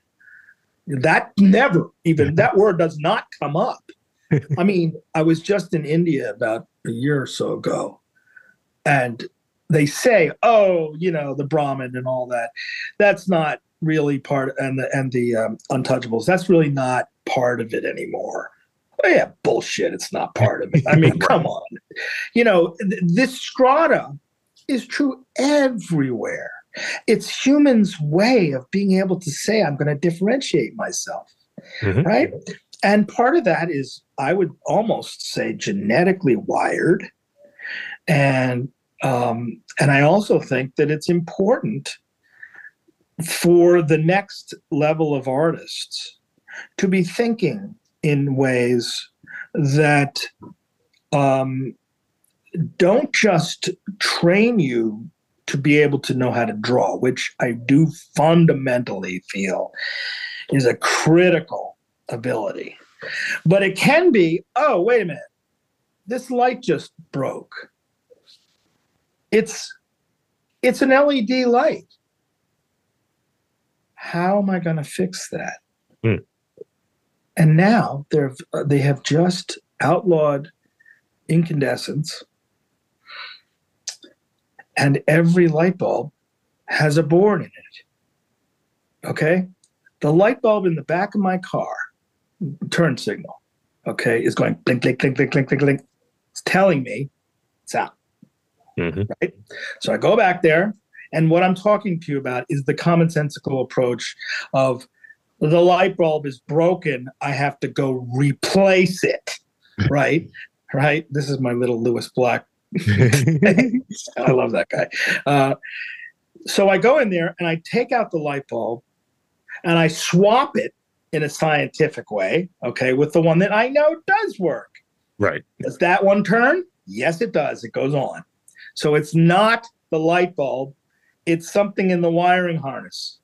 That never even, that word does not come up. I mean, I was just in India about a year or so ago, and they say, oh, you know, the Brahmin and all that. That's not really part and the and the um, untouchables that's really not part of it anymore oh yeah bullshit. It's not part of it. I mean come on. You know th- this strata is true everywhere. It's humans way of being able to say i'm going to differentiate myself mm-hmm. right? And part of that is i would almost say genetically wired. And um, and i also think that it's important for the next level of artists to be thinking in ways that um, don't just train you to be able to know how to draw, which I do fundamentally feel is a critical ability. But it can be, oh, wait a minute, this light just broke. It's it's an LED light how am I going to fix that? Mm. And now they're they have just outlawed incandescence, and every light bulb has a board in it. Okay, the light bulb in the back of my car, turn signal, okay, is going blink, blink, blink, blink, blink, blink, blink. It's telling me it's out. Mm-hmm. Right. So I go back there. And what I'm talking to you about is the commonsensical approach of the light bulb is broken. I have to go replace it. Right. right. This is my little Lewis Black. I love that guy. Uh, so I go in there and I take out the light bulb and I swap it in a scientific way, okay, with the one that I know does work. Right. Does that one turn? Yes, it does. It goes on. So it's not the light bulb it's something in the wiring harness.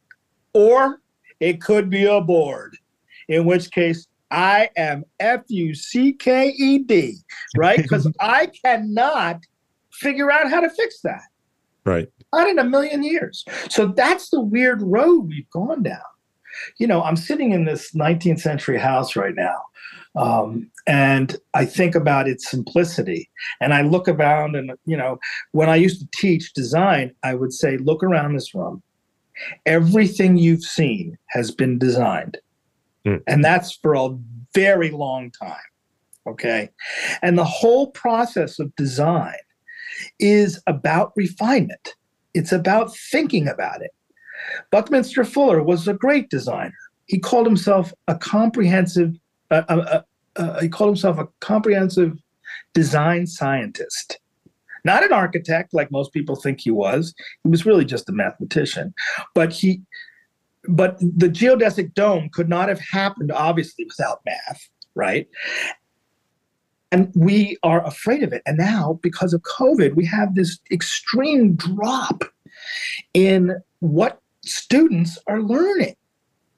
Or it could be a board, in which case I am F U C K E D, right? Because I cannot figure out how to fix that. Right. Not in a million years. So that's the weird road we've gone down. You know, I'm sitting in this 19th century house right now um, and I think about its simplicity. And I look around, and you know, when I used to teach design, I would say, look around this room. Everything you've seen has been designed, mm. and that's for a very long time. Okay. And the whole process of design is about refinement, it's about thinking about it. Buckminster Fuller was a great designer. He called himself a comprehensive, uh, uh, uh, he called himself a comprehensive design scientist. Not an architect like most people think he was. He was really just a mathematician. But he but the geodesic dome could not have happened obviously without math, right? And we are afraid of it. And now, because of COVID, we have this extreme drop in what students are learning.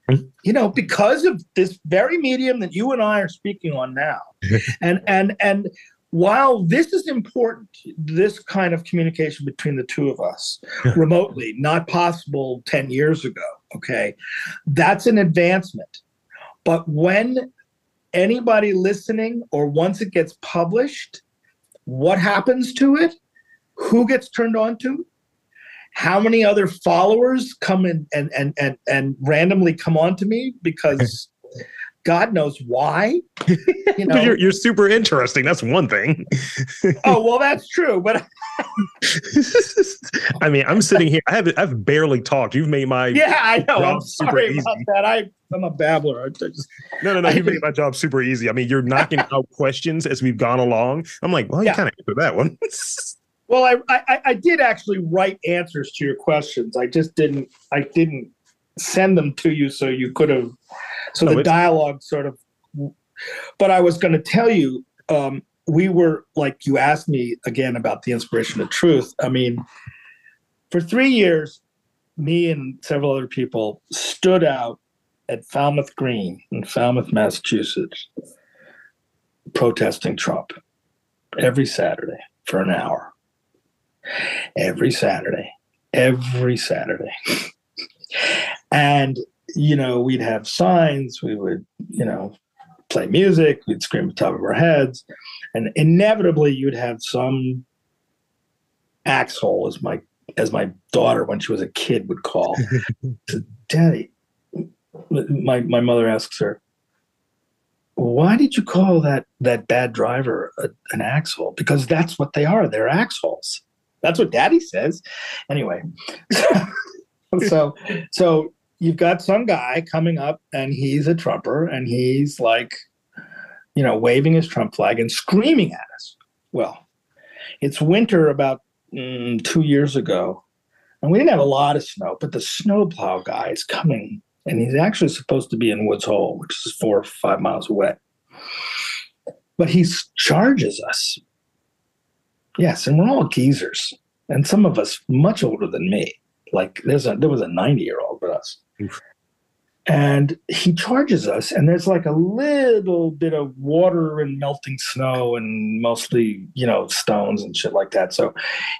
Hmm. You know, because of this very medium that you and I are speaking on now. and and and while this is important, this kind of communication between the two of us remotely, not possible 10 years ago, okay, that's an advancement. But when anybody listening or once it gets published, what happens to it? Who gets turned on to? How many other followers come in and and and, and randomly come on to me because God knows why. You know, you're, you're super interesting. That's one thing. oh well, that's true. But I mean, I'm sitting here. I have I've barely talked. You've made my yeah. I know. I'm sorry about that. I I'm a babbler. I just, no, no, no. You made my job super easy. I mean, you're knocking out questions as we've gone along. I'm like, well, you yeah. kind of answered that one. well, I, I I did actually write answers to your questions. I just didn't. I didn't send them to you so you could have so oh, the dialogue sort of but i was going to tell you um, we were like you asked me again about the inspiration of truth. I mean for three years me and several other people stood out at falmouth green in falmouth massachusetts protesting trump every saturday for an hour. Every saturday. Every saturday. And you know, we'd have signs, we would, you know, play music, we'd scream at the top of our heads, and inevitably you'd have some axhole, as my as my daughter when she was a kid would call. Daddy, my my mother asks her, why did you call that that bad driver a, an axhole? Because that's what they are. They're axholes. That's what Daddy says. Anyway, so so you've got some guy coming up and he's a Trumper and he's like, you know, waving his Trump flag and screaming at us. Well, it's winter about mm, two years ago, and we didn't have a lot of snow, but the snowplow guy is coming, and he's actually supposed to be in Woods Hole, which is four or five miles away. But he charges us. Yes, and we're all geezers, and some of us much older than me. Like there's a there was a 90 year old with us. And he charges us, and there's like a little bit of water and melting snow and mostly, you know, stones and shit like that. So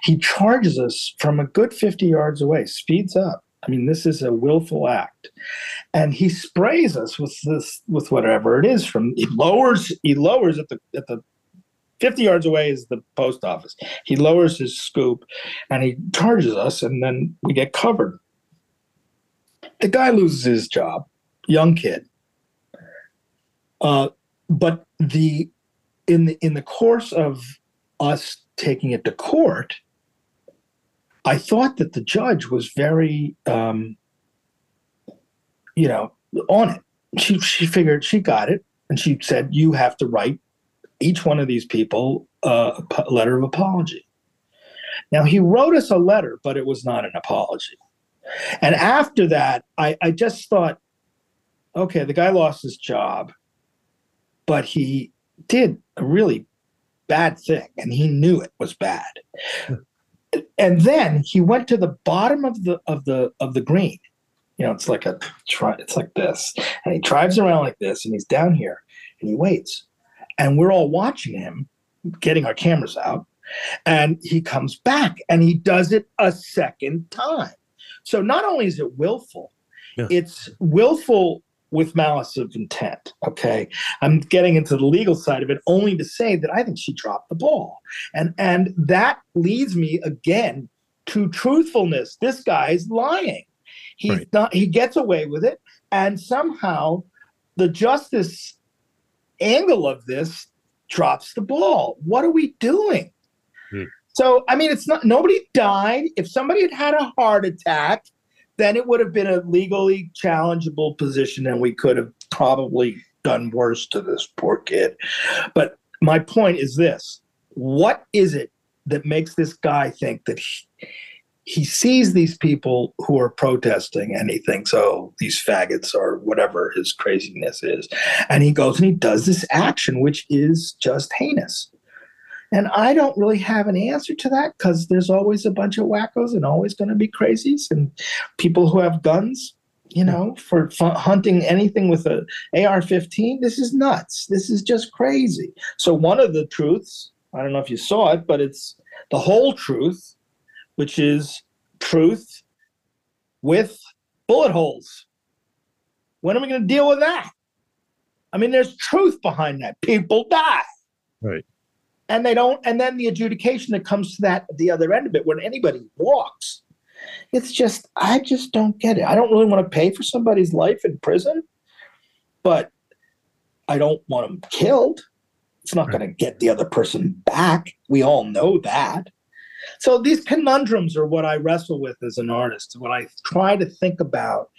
he charges us from a good 50 yards away, speeds up. I mean, this is a willful act. And he sprays us with this, with whatever it is from, he lowers, he lowers at the, at the 50 yards away is the post office. He lowers his scoop and he charges us, and then we get covered. The guy loses his job, young kid. Uh, but the in the in the course of us taking it to court, I thought that the judge was very, um, you know, on it. She she figured she got it, and she said you have to write each one of these people a letter of apology. Now, he wrote us a letter, but it was not an apology. And after that, I, I just thought, okay, the guy lost his job, but he did a really bad thing and he knew it was bad. Hmm. and then he went to the bottom of the of the of the green. You know, it's like a it's like this. And he drives around like this and he's down here and he waits and we're all watching him getting our cameras out and he comes back and he does it a second time so not only is it willful yeah. it's willful with malice of intent okay i'm getting into the legal side of it only to say that i think she dropped the ball and and that leads me again to truthfulness this guy's lying he's right. not he gets away with it and somehow the justice angle of this drops the ball. What are we doing? Hmm. So, I mean, it's not, nobody died. If somebody had had a heart attack, then it would have been a legally challengeable position and we could have probably done worse to this poor kid. But my point is this what is it that makes this guy think that he, he sees these people who are protesting and he thinks, oh, these faggots or whatever his craziness is. And he goes and he does this action, which is just heinous. And I don't really have an answer to that because there's always a bunch of wackos and always going to be crazies and people who have guns, you know, for hunting anything with a AR-15. This is nuts. This is just crazy. So one of the truths, I don't know if you saw it, but it's the whole truth which is truth with bullet holes. When are we going to deal with that? I mean, there's truth behind that. People die. Right. And they don't, and then the adjudication that comes to that the other end of it, when anybody walks, it's just, I just don't get it. I don't really want to pay for somebody's life in prison, but I don't want them killed. It's not right. going to get the other person back. We all know that. So these conundrums are what I wrestle with as an artist. What I try to think about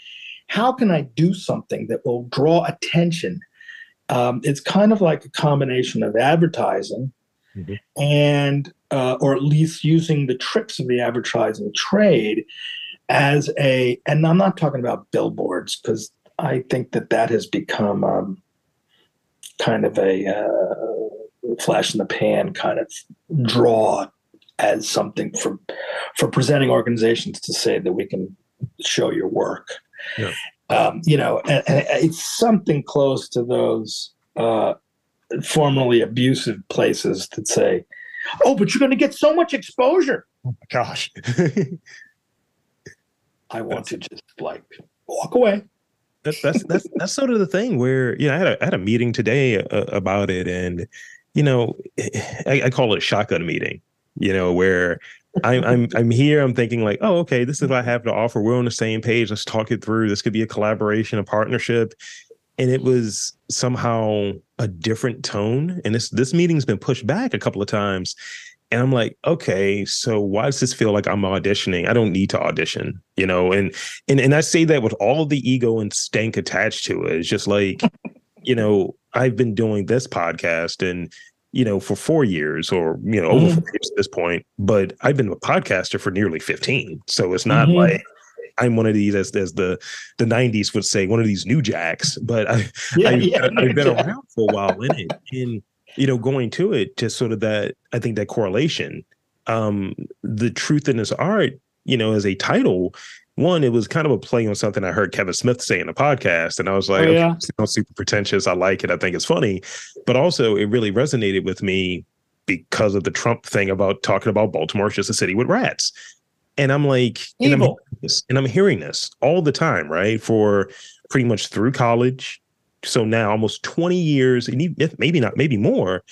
how can I do something that will draw attention? Um, it's kind of like a combination of advertising mm-hmm. and, uh, or at least using the tricks of the advertising trade as a, and I'm not talking about billboards because I think that that has become um, kind of a uh, flash in the pan kind of draw as something for for presenting organizations to say that we can show your work. Yeah. Um, you know, and, and, it's something close to those uh, formerly abusive places that say, "Oh, but you're going to get so much exposure." Oh my gosh! I want to just like walk away. That's that's that's that's sort of the thing where you know I had a, I had a meeting today uh, about it, and you know I, I call it a shotgun meeting you know, where I'm I'm I'm here. I'm thinking like, oh, okay, this is what I have to offer. We're on the same page. Let's talk it through. This could be a collaboration, a partnership. And it was somehow a different tone. And this this meeting's been pushed back a couple of times. And I'm like, okay, so why does this feel like I'm auditioning? I don't need to audition, you know. And and and I say that with all the ego and stank attached to it. It's just like, you know, I've been doing this podcast and you know, for four years or, you know, over mm-hmm. four years at this point. But I've been a podcaster for nearly 15. So it's not mm-hmm. like I'm one of these, as, as the the 90s would say, one of these new jacks. But I, yeah, I've, yeah, I've been around for a while in it. And, you know, going to it, just sort of that, I think that correlation, um, the truth in this art, you know, as a title one, it was kind of a play on something I heard Kevin Smith say in a podcast. And I was like, oh, yeah. okay, super pretentious. I like it. I think it's funny. But also, it really resonated with me because of the Trump thing about talking about Baltimore is just a city with rats. And I'm like, and I'm, and I'm hearing this all the time, right? For pretty much through college. So now almost 20 years, and maybe not, maybe more,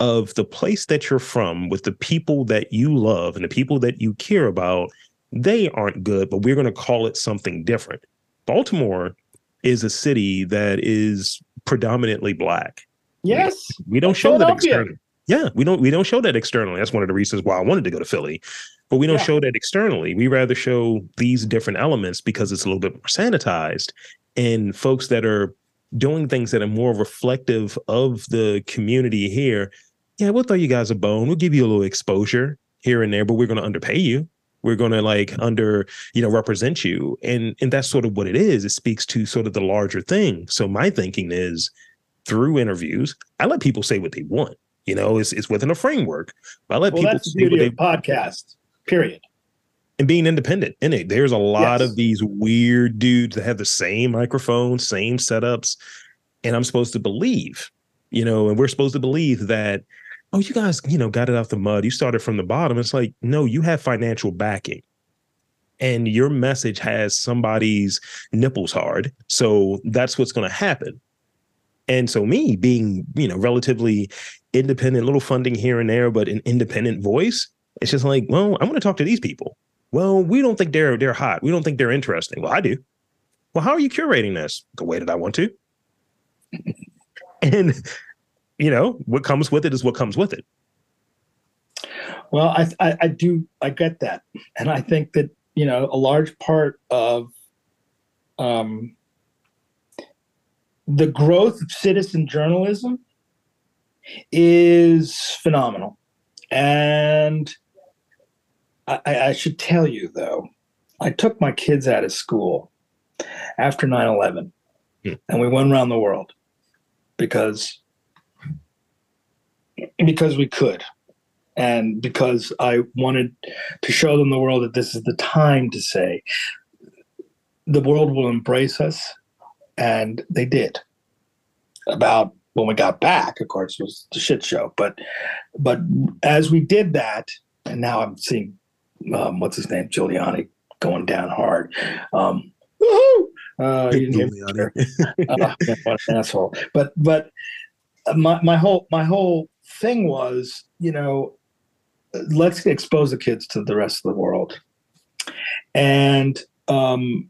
of the place that you're from with the people that you love and the people that you care about they aren't good, but we're going to call it something different. Baltimore is a city that is predominantly black. Yes. We, don't show that externally. Yeah, we don't we don't show that externally. That's one of the reasons why I wanted to go to Philly. But we don't yeah. show that externally. We rather show these different elements because it's a little bit more sanitized. And folks that are doing things that are more reflective of the community here, yeah, we'll throw you guys a bone. We'll give you a little exposure here and there, but we're going to underpay you we're going to like under you know represent you and and that's sort of what it is it speaks to sort of the larger thing so my thinking is through interviews i let people say what they want you know it's, it's within a framework i let well, people say what they podcast period and being independent in it there's a lot yes. of these weird dudes that have the same microphone same setups and i'm supposed to believe you know and we're supposed to believe that oh, you guys, you know, got it out the mud. You started from the bottom. It's like, no, you have financial backing. And your message has somebody's nipples hard. So that's what's going to happen. And so me being, you know, relatively independent, little funding here and there, but an independent voice, it's just like, well, I'm going to talk to these people. Well, we don't think they're they're hot. We don't think they're interesting. Well, I do. Well, how are you curating this? The way that I want to. and you know, what comes with it is what comes with it. Well, I, I, I do I get that, and I think that you know a large part of um, the growth of citizen journalism is phenomenal, and I, I should tell you though, I took my kids out of school after 9-11 hmm. and we went around the world because because we could and because I wanted to show them the world that this is the time to say the world will embrace us, and they did. About when we got back, of course, was the shit show. But but as we did that, and now I'm seeing um, what's his name, Giuliani, going down hard. Um! Uh, uh, what an asshole! But but my my whole my whole thing was, you know, let's expose the kids to the rest of the world. And um,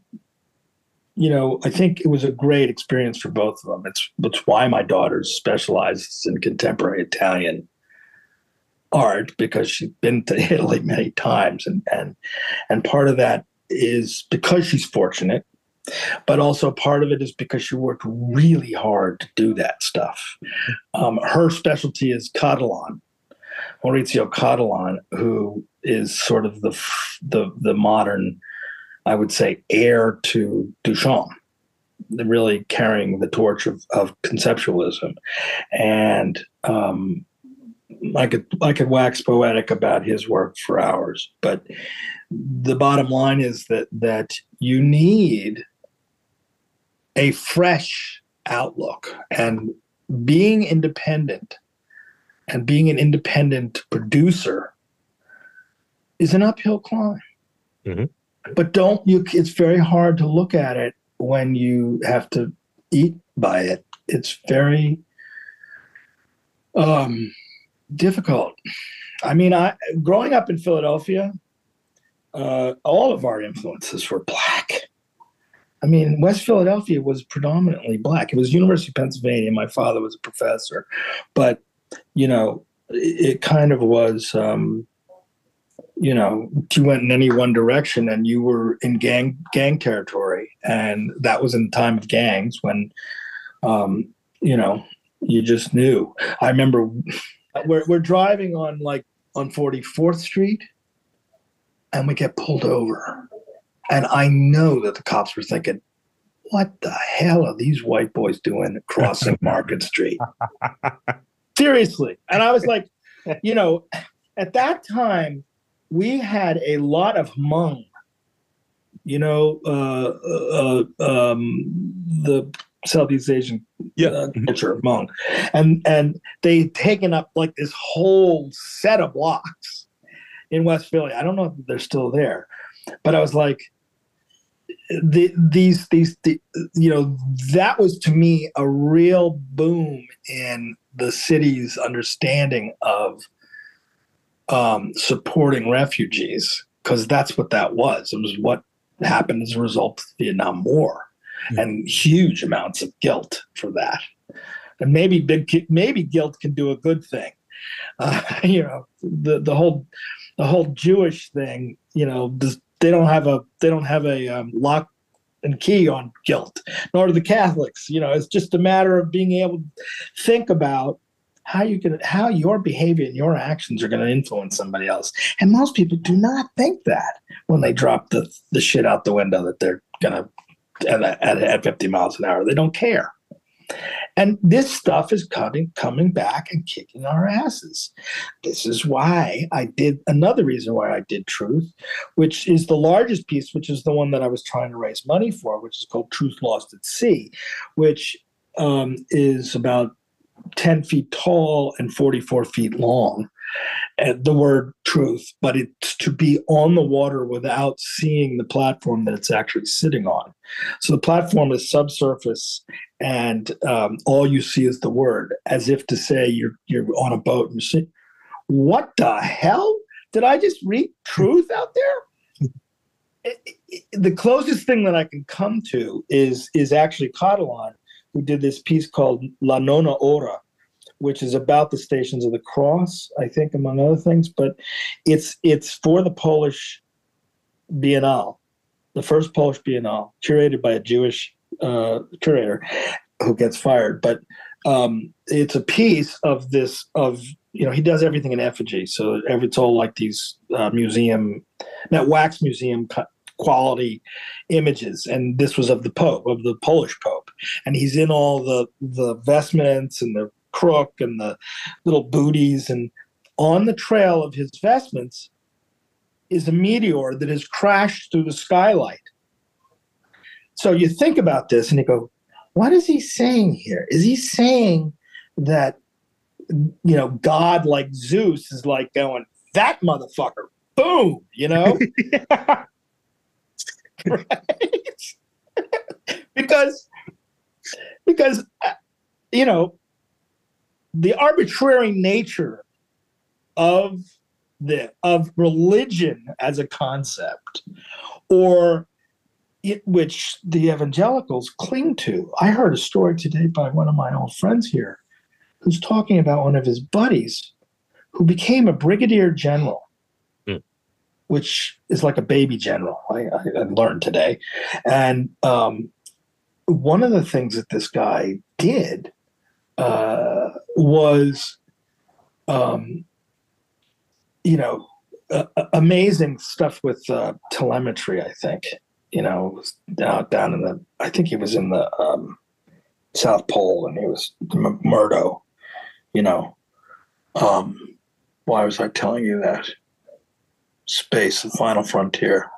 you know, I think it was a great experience for both of them. It's it's why my daughter specializes in contemporary Italian art because she's been to Italy many times, and and and part of that is because she's fortunate, but also part of it is because she worked really hard to do that stuff. Um, her specialty is Cattelan, Maurizio Cattelan, who is sort of the the the modern, I would say, heir to Duchamp, really carrying the torch of, of conceptualism, and um, I could I could wax poetic about his work for hours, but the bottom line is that that you need a fresh outlook and being independent and being an independent producer is an uphill climb. Mm-hmm. But don't you? It's very hard to look at it when you have to eat by it. It's very um, difficult. I mean, I growing up in Philadelphia, uh, all of our influences were black. I mean, West Philadelphia was predominantly black. It was University of Pennsylvania. My father was a professor, but you know, it, it kind of was. Um, you know, you went in any one direction, and you were in gang gang territory, and that was in the time of gangs when, um, you know, you just knew. I remember we're we're driving on like on Forty Fourth Street, and we get pulled over, and I know that the cops were thinking, what the hell are these white boys doing crossing Market Street? Seriously. And I was like, you know, at that time, we had a lot of Hmong, you know, uh, uh, um, the Southeast Asian yeah. uh, culture, Hmong. And, and they'd taken up like this whole set of blocks in West Philly. I don't know if they're still there, but I was like, the, these these the, you know that was to me a real boom in the city's understanding of um, supporting refugees because that's what that was. It was what happened as a result of the Vietnam War, yeah. and huge amounts of guilt for that. And maybe big, maybe guilt can do a good thing. Uh, you know, the the whole the whole Jewish thing. You know, they don't have a they don't have a um, lock and key on guilt, nor do the Catholics. You know, it's just a matter of being able to think about how you can how your behavior and your actions are going to influence somebody else. And most people do not think that when they drop the the shit out the window that they're going to at, at, at 50 miles an hour. They don't care. And this stuff is coming, coming back and kicking our asses. This is why I did another reason why I did Truth, which is the largest piece, which is the one that I was trying to raise money for, which is called Truth Lost at Sea, which um, is about 10 feet tall and 44 feet long the word truth, but it's to be on the water without seeing the platform that it's actually sitting on. So the platform is subsurface, and um, all you see is the word, as if to say you're you're on a boat and you see, what the hell did I just read truth out there? The closest thing that I can come to is is actually Cattelan, who did this piece called La Nona Ora, which is about the Stations of the Cross, I think, among other things. But it's it's for the Polish Biennale, the first Polish Biennale, curated by a Jewish uh, curator who gets fired. But um, it's a piece of this of you know he does everything in effigy, so it's all like these uh, museum, that wax museum quality images and this was of the pope of the polish pope and he's in all the the vestments and the crook and the little booties and on the trail of his vestments is a meteor that has crashed through the skylight. So you think about this and you go what is he saying here? Is he saying that you know god like zeus is like going that motherfucker boom you know? Right? because because uh, you know the arbitrary nature of the of religion as a concept or it, which the evangelicals cling to i heard a story today by one of my old friends here who's talking about one of his buddies who became a brigadier general which is like a baby general. I, I learned today, and um, one of the things that this guy did uh, was, um, you know, uh, amazing stuff with uh, telemetry. I think you know down down in the. I think he was in the um, South Pole, and he was Murdo. You know, um, why was I telling you that? space, the final frontier.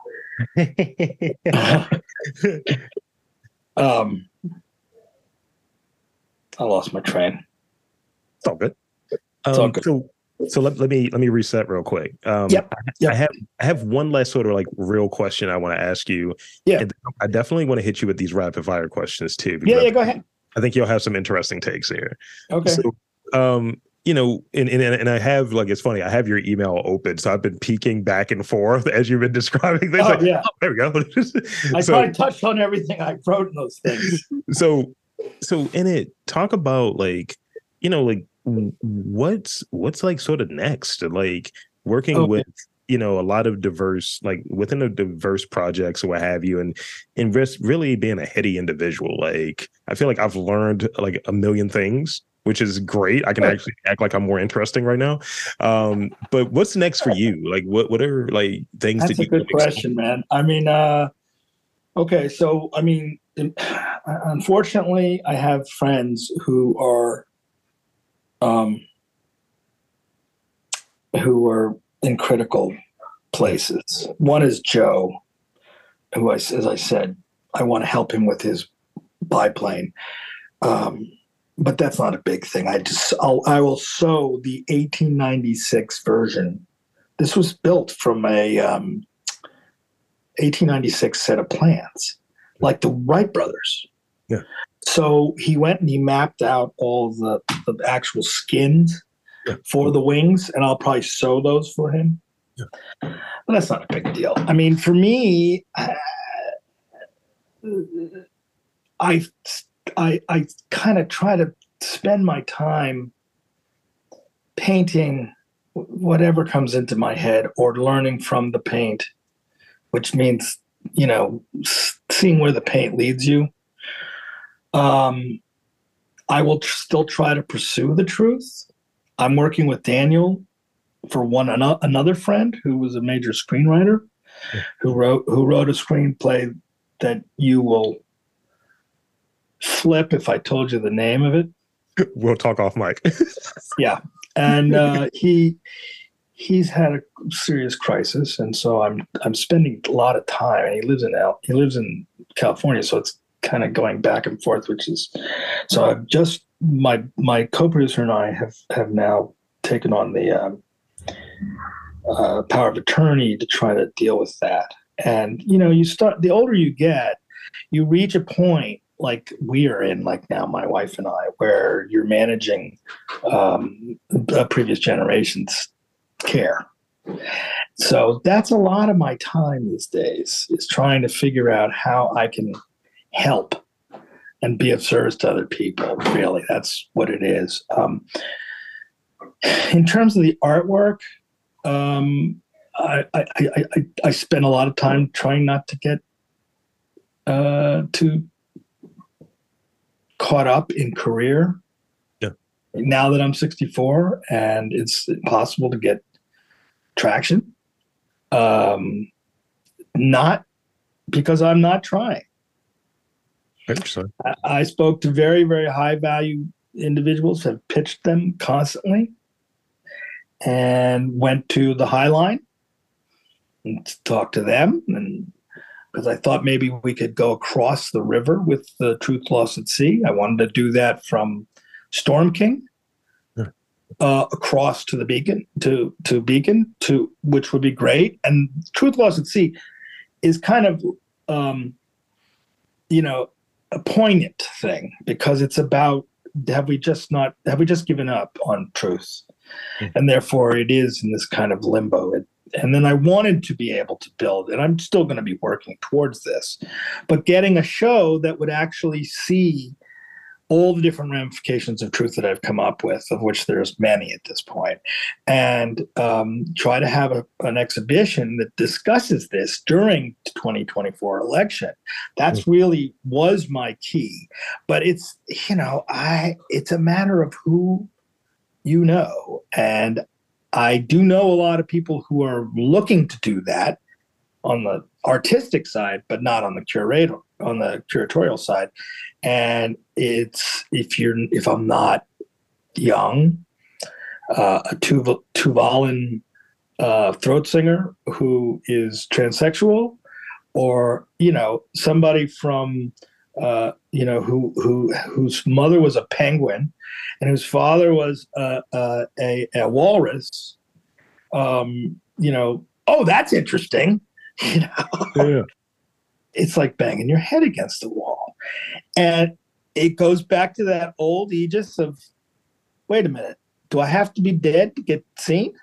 um, I lost my train. It's all good. It's um, all good. So, so let, let me let me reset real quick. Um, yep. yep. I have I have one last sort of like real question I want to ask you. Yeah. I definitely want to hit you with these rapid fire questions too. Yeah, yeah, go ahead. I think you'll have some interesting takes here. Okay. So, um, you know, and, and and I have like it's funny. I have your email open, so I've been peeking back and forth as you've been describing things. Oh, like, yeah, oh, there we go. I so, probably touched on everything I wrote in those things. So, so in it, talk about like, you know, like what's what's like sort of next, like working okay. with you know a lot of diverse like within a diverse projects or what have you and and really being a heady individual like i feel like i've learned like a million things which is great. I can actually act like I'm more interesting right now. Um, but what's next for you? Like, what what are like things? That's that a good question, man. I mean, uh, okay, so I mean, unfortunately, I have friends who are, um, who are in critical places. One is Joe, who I, as I said, I want to help him with his biplane. Um, but that's not a big thing. I just I'll, I will sew the 1896 version. This was built from a um, 1896 set of plans, like the Wright brothers. Yeah. So he went and he mapped out all the, the actual skins yeah. for the wings, and I'll probably sew those for him. Yeah. But that's not a big deal. I mean, for me, uh, I I, I kind of try to spend my time painting whatever comes into my head or learning from the paint, which means, you know, seeing where the paint leads you. Um, I will tr- still try to pursue the truth. I'm working with Daniel for one another friend who was a major screenwriter yeah. who wrote who wrote a screenplay that you will flip if I told you the name of it. We'll talk off mic. yeah, and uh, he he's had a serious crisis, and so I'm I'm spending a lot of time. And he lives in Al, he lives in California, so it's kind of going back and forth, which is so I've just my my co-producer and I have have now taken on the um, uh, power of attorney to try to deal with that. And you know, you start the older you get, you reach a point like we are in like now my wife and i where you're managing um, a previous generation's care so that's a lot of my time these days is trying to figure out how i can help and be of service to other people. Really, that's what it is. Um, in terms of the artwork, um, I, I, I, I, I spend a lot of time trying not to get uh, too caught up in career. Yeah. Now that I'm 64 and it's impossible to get traction, um, not because I'm not trying. Interesting. I, I spoke to very, very high value individuals, have pitched them constantly, and went to the High Line and talked to them. And because I thought maybe we could go across the river with the Truth Lost at Sea. I wanted to do that from Storm King. Uh, across to the beacon to to beacon to which would be great and truth lost at sea is kind of um, you know a poignant thing because it's about have we just not have we just given up on truth? Mhm. and therefore it is in this kind of limbo. It, and then i wanted to be able to build and i'm still going to be working towards this but getting a show that would actually see all the different ramifications of truth that I've come up with, of which there's many at this point, and um, try to have a, an exhibition that discusses this during the 2024 election. That's really was my key. But it's you know I it's a matter of who you know, and I do know a lot of people who are looking to do that on the artistic side, but not on the curator on the curatorial side. And it's if you're if I'm not young, uh, a Tuval, Tuvalan uh, throat singer who is transsexual, or you know somebody from uh, you know who who whose mother was a penguin, and whose father was a a, a, a walrus. Um, you know, oh, that's interesting. You know, Yeah. It's like banging your head against the wall. And it goes back to that old aegis of wait a minute, do I have to be dead to get seen?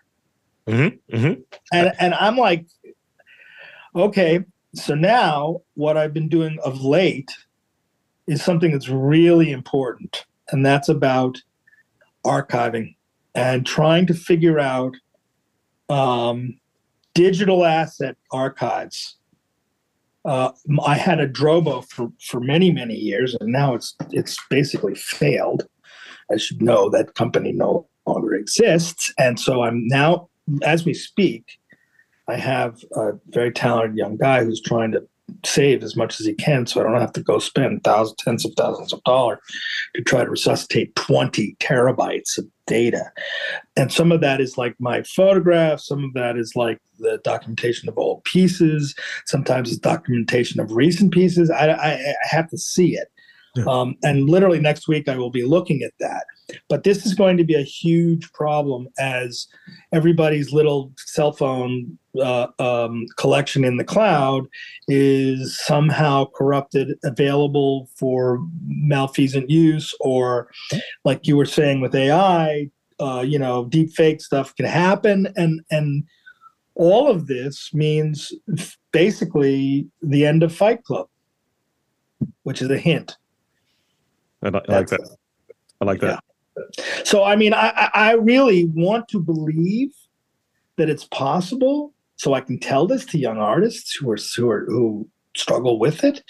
Mm-hmm. Mm-hmm. And and I'm like, okay, so now what I've been doing of late is something that's really important, and that's about archiving and trying to figure out um, digital asset archives. Uh, I had a Drobo for, for many many years, and now it's it's basically failed. As you know, that company no longer exists, and so I'm now, as we speak, I have a very talented young guy who's trying to save as much as he can, so I don't have to go spend thousands, tens of thousands of dollars to try to resuscitate 20 terabytes of data. And some of that is like my photographs, some of that is like the documentation of old pieces, sometimes it's documentation of recent pieces. I, I, I have to see it. Yeah. Um, and literally next week, I will be looking at that. But this is going to be a huge problem as everybody's little cell phone uh, um, collection in the cloud is somehow corrupted, available for malfeasant use, or like you were saying with AI, uh, you know, deep fake stuff can happen, and and all of this means basically the end of Fight Club, which is a hint. I, li- I like that. I like that. So I mean, I, I I really want to believe that it's possible, so I can tell this to young artists who are who are who struggle with it.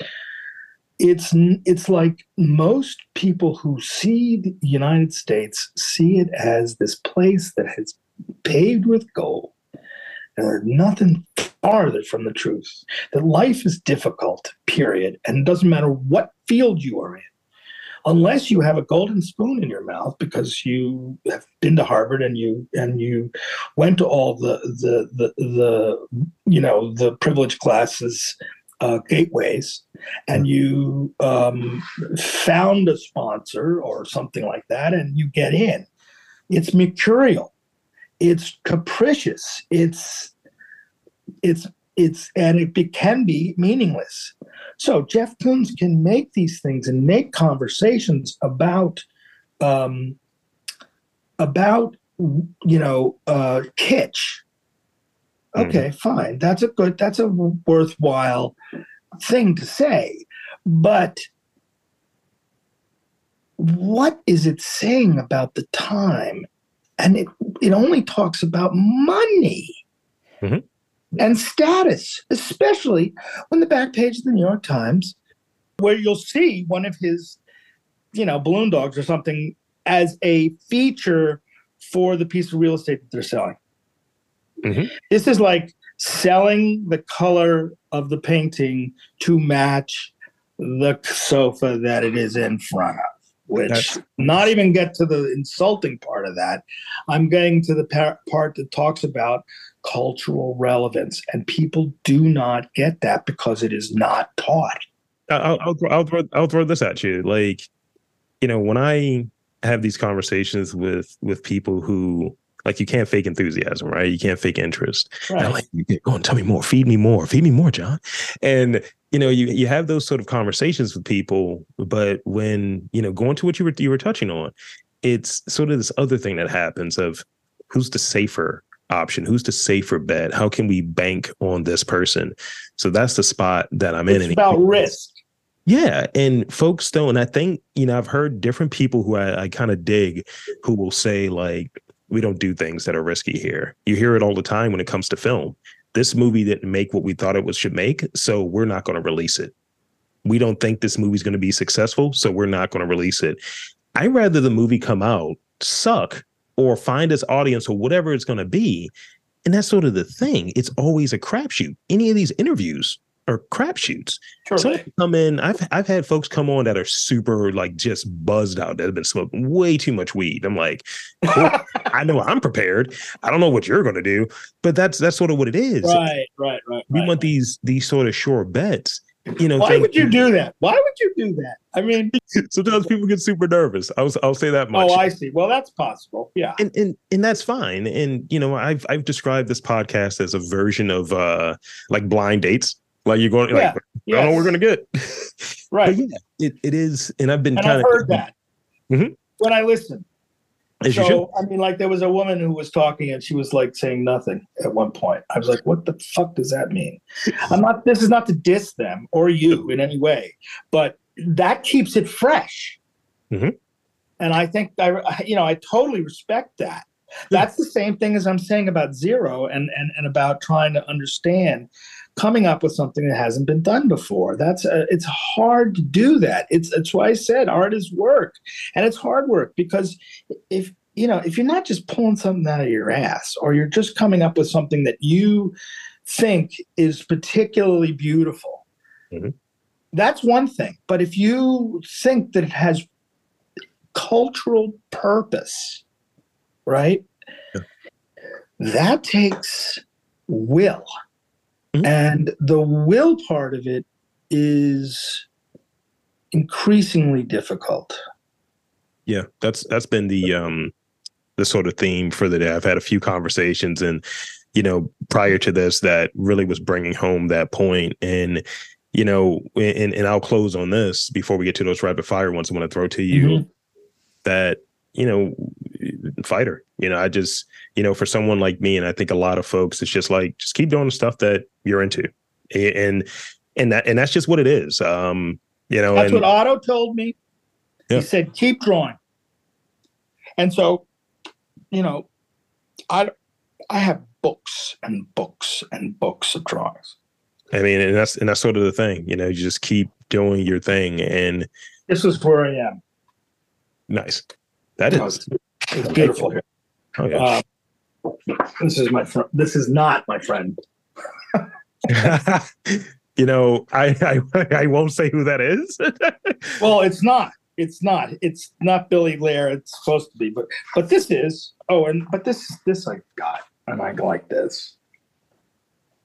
It's it's like most people who see the United States see it as this place that has paved with gold, and there's nothing farther from the truth. That life is difficult, period, and it doesn't matter what field you are in unless you have a golden spoon in your mouth because you have been to Harvard and you and you went to all the the the, the you know the privileged classes uh, gateways and you um, found a sponsor or something like that and you get in. It's mercurial. It's capricious. It's it's it's and it be, can be meaningless. So Jeff Koons can make these things and make conversations about um, about you know uh, kitsch. Okay, fine. That's a good. That's a worthwhile thing to say, but what is it saying about the time? And it, it only talks about money Mhm. And status, especially on the back page of the New York Times, where you'll see one of his, you know, balloon dogs or something as a feature for the piece of real estate that they're selling. Mhm. This is like selling the color of the painting to match the sofa that it is in front of which That's- not even get to the insulting part of that i'm getting to the par- part that talks about cultural relevance and people do not get that because it is not taught I'll, I'll, throw- I'll throw I'll throw this at you. Like, you know, when I have these conversations with with people who like you can't fake enthusiasm, right? You can't fake interest. And I'm like, you get going, tell me more, feed me more, feed me more, John. And you know, you you have those sort of conversations with people, but when you know, going to what you were you were touching on, it's sort of this other thing that happens of who's the safer option, who's the safer bet, how can we bank on this person? So that's the spot that I'm in. it's And- about risk yeah, and folks don't. And I think you know I've heard different people who I, I kind of dig, who will say like, "We don't do things that are risky here." You hear it all the time when it comes to film. This movie didn't make what we thought it was should make, so we're not going to release it. We don't think this movie's going to be successful, so we're not going to release it. I'd rather the movie come out suck or find its audience or whatever it's going to be. And that's sort of the mm-hmm. thing. It's always a crapshoot. Any of these interviews are crapshoots. Sure. Come in. I've I've had folks come on that are super like just buzzed out that have been smoking way too much weed. I'm like, cool. I know I'm prepared. I don't know what you're gonna do, but that's that's sort of what it is. right right right, We right. want these these sort of sure bets. You know, why think- would you do that why would you do that i mean sometimes people get super nervous. I'll I'll say that much. oh i see well that's possible yeah and and and that's fine. And you know, I've I've described this podcast as a version of uh like blind dates. Like you're going like Yeah, I don't know what we're gonna get. right But yeah, it, it is, and I've been kind of heard that Mhm. when i listen as so I mean, like there was a woman who was talking and she was like saying nothing at one point. I was like, "What the fuck does that mean?" I'm not. This is not to diss them or you in any way, but that keeps it fresh. Mhm. And I think I, I- you know, I totally respect that. That's the same thing as I'm saying about zero and and and about trying to understand coming up with something that hasn't been done before. That's uh, it's hard to do that. It's that's why I said art is work, and it's hard work because if you know if you're not just pulling something out of your ass or you're just coming up with something that you think is particularly beautiful Mhm. that's one thing but if you think that it has cultural purpose right Yeah. that takes will Mhm. and the will part of it is increasingly difficult Yeah, that's that's been the um the sort of theme for the day. I've had a few conversations and you know prior to this that really was bringing home that point and you know and and I'll close on this before we get to those rapid fire ones I want to throw to you Mhm. that you know fighter you know I just you know for someone like me and I think a lot of folks it's just like just keep doing the stuff that you're into and and that and that's just what it is um you know That's and what Otto told me. Yeah. He said, "Keep drawing." And so, you know, I I have books and books and books of drawings. I mean, and that's and that's sort of the thing, you know. You just keep doing your thing, and This is where I am. nice. That It's beautiful here. Oh. Uh, this is my friend. This is not my friend. you know, I, I I won't say who that is. Well, it's not. It's not. It's not Billy Lair. It's supposed to be, but but this is. Oh, and but this this I got, and I like this.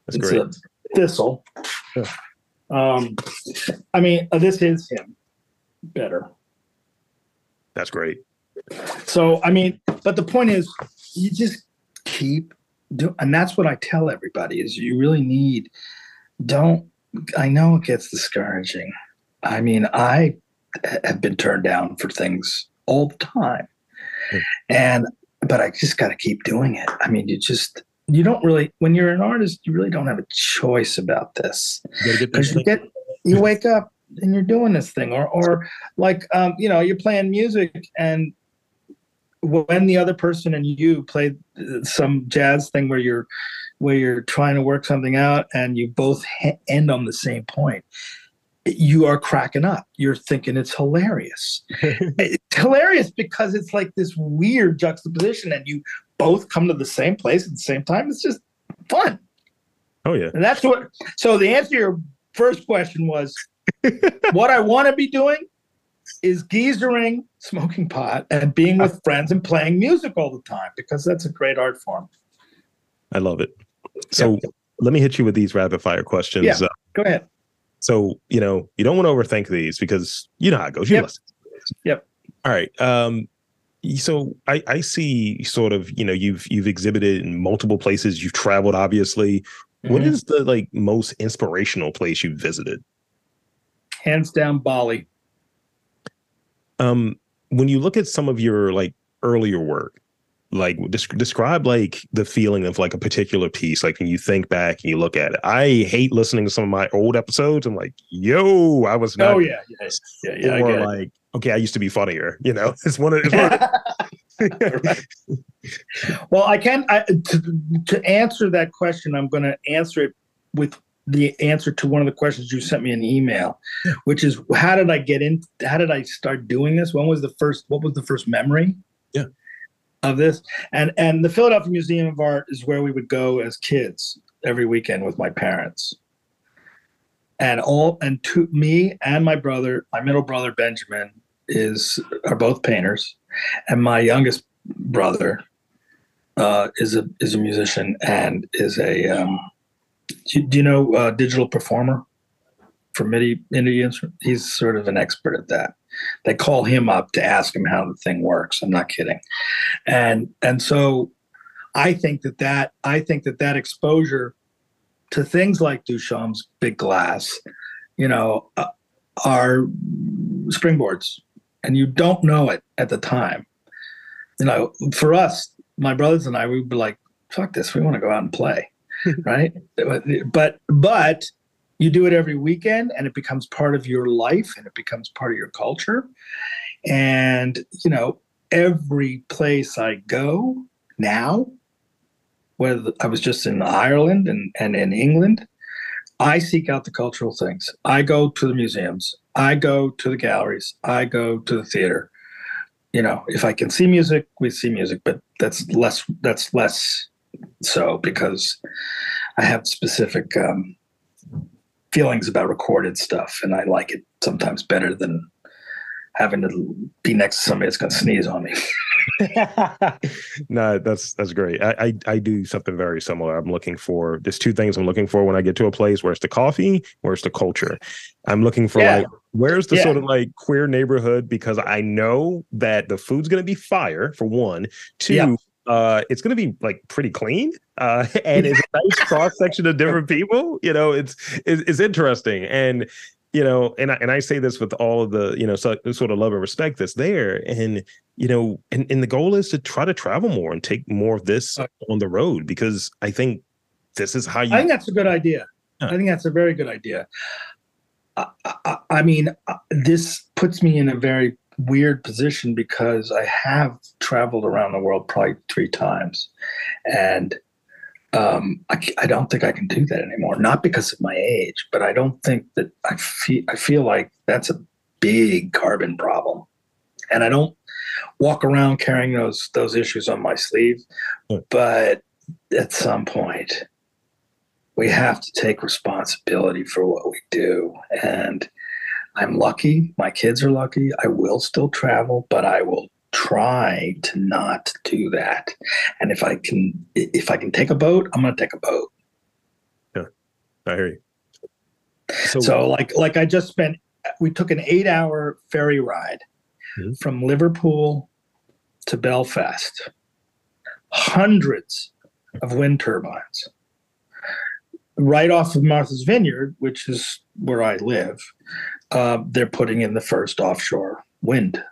That's it's great. a thistle. Yeah. Um, I mean, uh, this is him. Better. That's great. So I mean, but the point is, you just keep doing, and that's what I tell everybody: is you really need. Don't. I know it gets discouraging. I mean, I have been turned down for things all the time, Yeah. and but I just got to keep doing it. I mean, you just you don't really when you're an artist, you really don't have a choice about this You because you get you wake up and you're doing this thing or or like um you know you're playing music and when the other person and you play uh, some jazz thing where you're where you're trying to work something out and you both ha- end on the same point you are cracking up. You're thinking it's hilarious. It's hilarious because it's like this weird juxtaposition and you both come to the same place at the same time. It's just fun. Oh yeah. And that's what so the answer to your first question was what i want to be doing is geezering, smoking pot, and being with friends and playing music all the time because that's a great art form. I love it. So yeah. let me hit you with these rapid fire questions. Yeah, uh, go ahead. So, you know, you don't want to overthink these because you know how it goes. You yep. listen. Yep. All right. Um, so I, I see sort of, you know, you've you've exhibited in multiple places, you've traveled, obviously. Mm-hmm. What is the like most inspirational place you've visited? Hands down Bali. Um, when you look at some of your like earlier work, like des- describe like the feeling of like a particular piece like when you think back and you look at it. I hate listening to some of my old episodes. I'm like yo i was not oh yeah yeah yeah, yeah or like okay i used to be funnier you know? It's one of, it's one of well i can I, to, to answer that question i'm going to answer it with the answer to one of the questions you sent me an email, which is how did I get in? How did I start doing this? When was the first? What was the first memory? Yeah. Of this, and and the Philadelphia Museum of Art is where we would go as kids every weekend with my parents, and all and to me and my brother, my middle brother Benjamin is are both painters, and my youngest brother uh, is a is a musician and is a um, do, you know uh, Digital Performer for MIDI Indians? He's sort of an expert at that. They call him up to ask him how the thing works. I'm not kidding, and and so I think that that I think that that exposure to things like Duchamp's Big Glass, you know, uh, are springboards, and you don't know it at the time. You know, for us, my brothers and I, we'd be like, "Fuck this! We want to go out and play." right? But but you do it every weekend and it becomes part of your life and it becomes part of your culture. And you know, every place I go now, whether I was just in Ireland and, and in England, I seek out the cultural things. I go to the museums. I go to the galleries. I go to the theater. You know, if I can see music, we see music, but that's less that's less so because I have specific um, feelings about recorded stuff, and I like it sometimes better than having to be next to somebody that's going to sneeze on me. no, that's that's great. I, I, I do something very similar. I'm looking for there's two things I'm looking for when I get to a place. Where's the coffee? Where's the culture? I'm looking for yeah. like where's the yeah. sort of like queer neighborhood because I know that the food's gonna be fire for one. Two, yeah uh it's going to be like pretty clean uh and it's a nice cross section of different people you know it's, it's it's, interesting. And you know and I, and I say this with all of the you know so, sort of love and respect that's there. And you know and, and the goal is to try to travel more and take more of this on the road because i think this is how you i think that's a good idea. I think that's a very good idea. I, I, I mean uh, this puts me in a very weird position because I have traveled around the world probably three times, and um, I, I, don't think I can do that anymore. Not because of my age, but I don't think that I feel I feel like that's a big carbon problem, and I don't walk around carrying those those issues on my sleeve. But at some point, we have to take responsibility for what we do, and I'm lucky. My kids are lucky. I will still travel, but I will try to not do that. And if I can, if I can take a boat, I'm going to take a boat. Yeah, I hear you. So, so like, like I just spent. We took an eight-hour ferry ride mm-hmm. from Liverpool to Belfast. Hundreds of wind turbines right off of Martha's Vineyard, which is where I live uh, they're putting in the first offshore wind.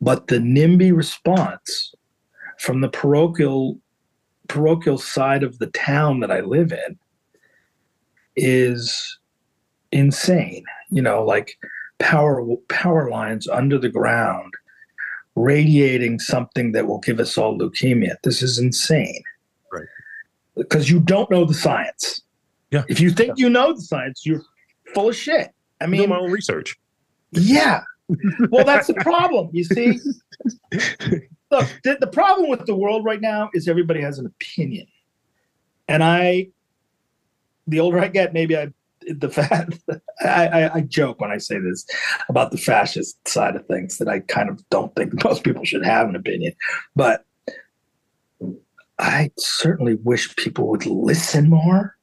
But the NIMBY response from the parochial parochial side of the town that I live in is insane. You know, like power power lines under the ground radiating something that will give us all leukemia. This is insane. Right. Because you don't know the science. Yeah. If you think you know the science, you're full of shit. I mean, do my own research. yeah. Well, that's the problem. You see, look, the, the problem with the world right now is everybody has an opinion, and I, the older I get, maybe I, the fat, I, I, I joke when I say this about the fascist side of things that I kind of don't think most people should have an opinion, but I certainly wish people would listen more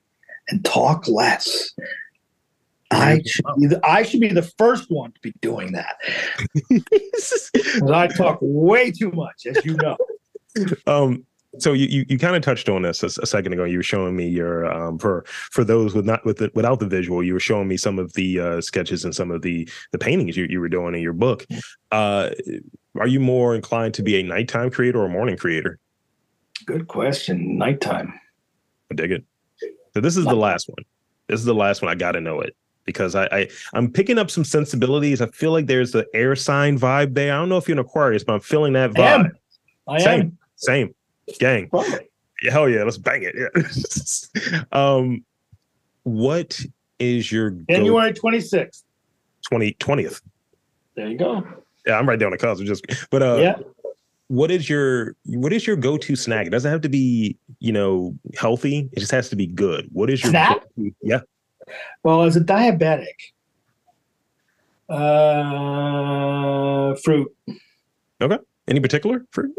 and talk less. I should be the, I should be the first one to be doing that. I talk way too much, as you know. um so you you, you kind of touched on this a, a second ago you were showing me your um for for those with not with the, without the visual you were showing me some of the uh sketches and some of the the paintings you, you were doing in your book uh are you more inclined to be a nighttime creator or a morning creator Good question. Nighttime. I dig it so this is the last one this is the last one i gotta know it because I, I i'm picking up some sensibilities i feel like there's the air sign vibe there i don't know if you're an aquarius but i'm feeling that I vibe am. I Same. am. same gang Probably. Yeah, hell yeah, let's bang it. Yeah. um, what is your January 26th. 20, 20th? There you go. Yeah, I'm right down the cusp. Just, but uh, yeah. what is your what is your go to snack? It doesn't have to be you know healthy. It just has to be good. What is your Snack? Yeah, Well, as a diabetic, uh, fruit. Okay. Any particular fruit?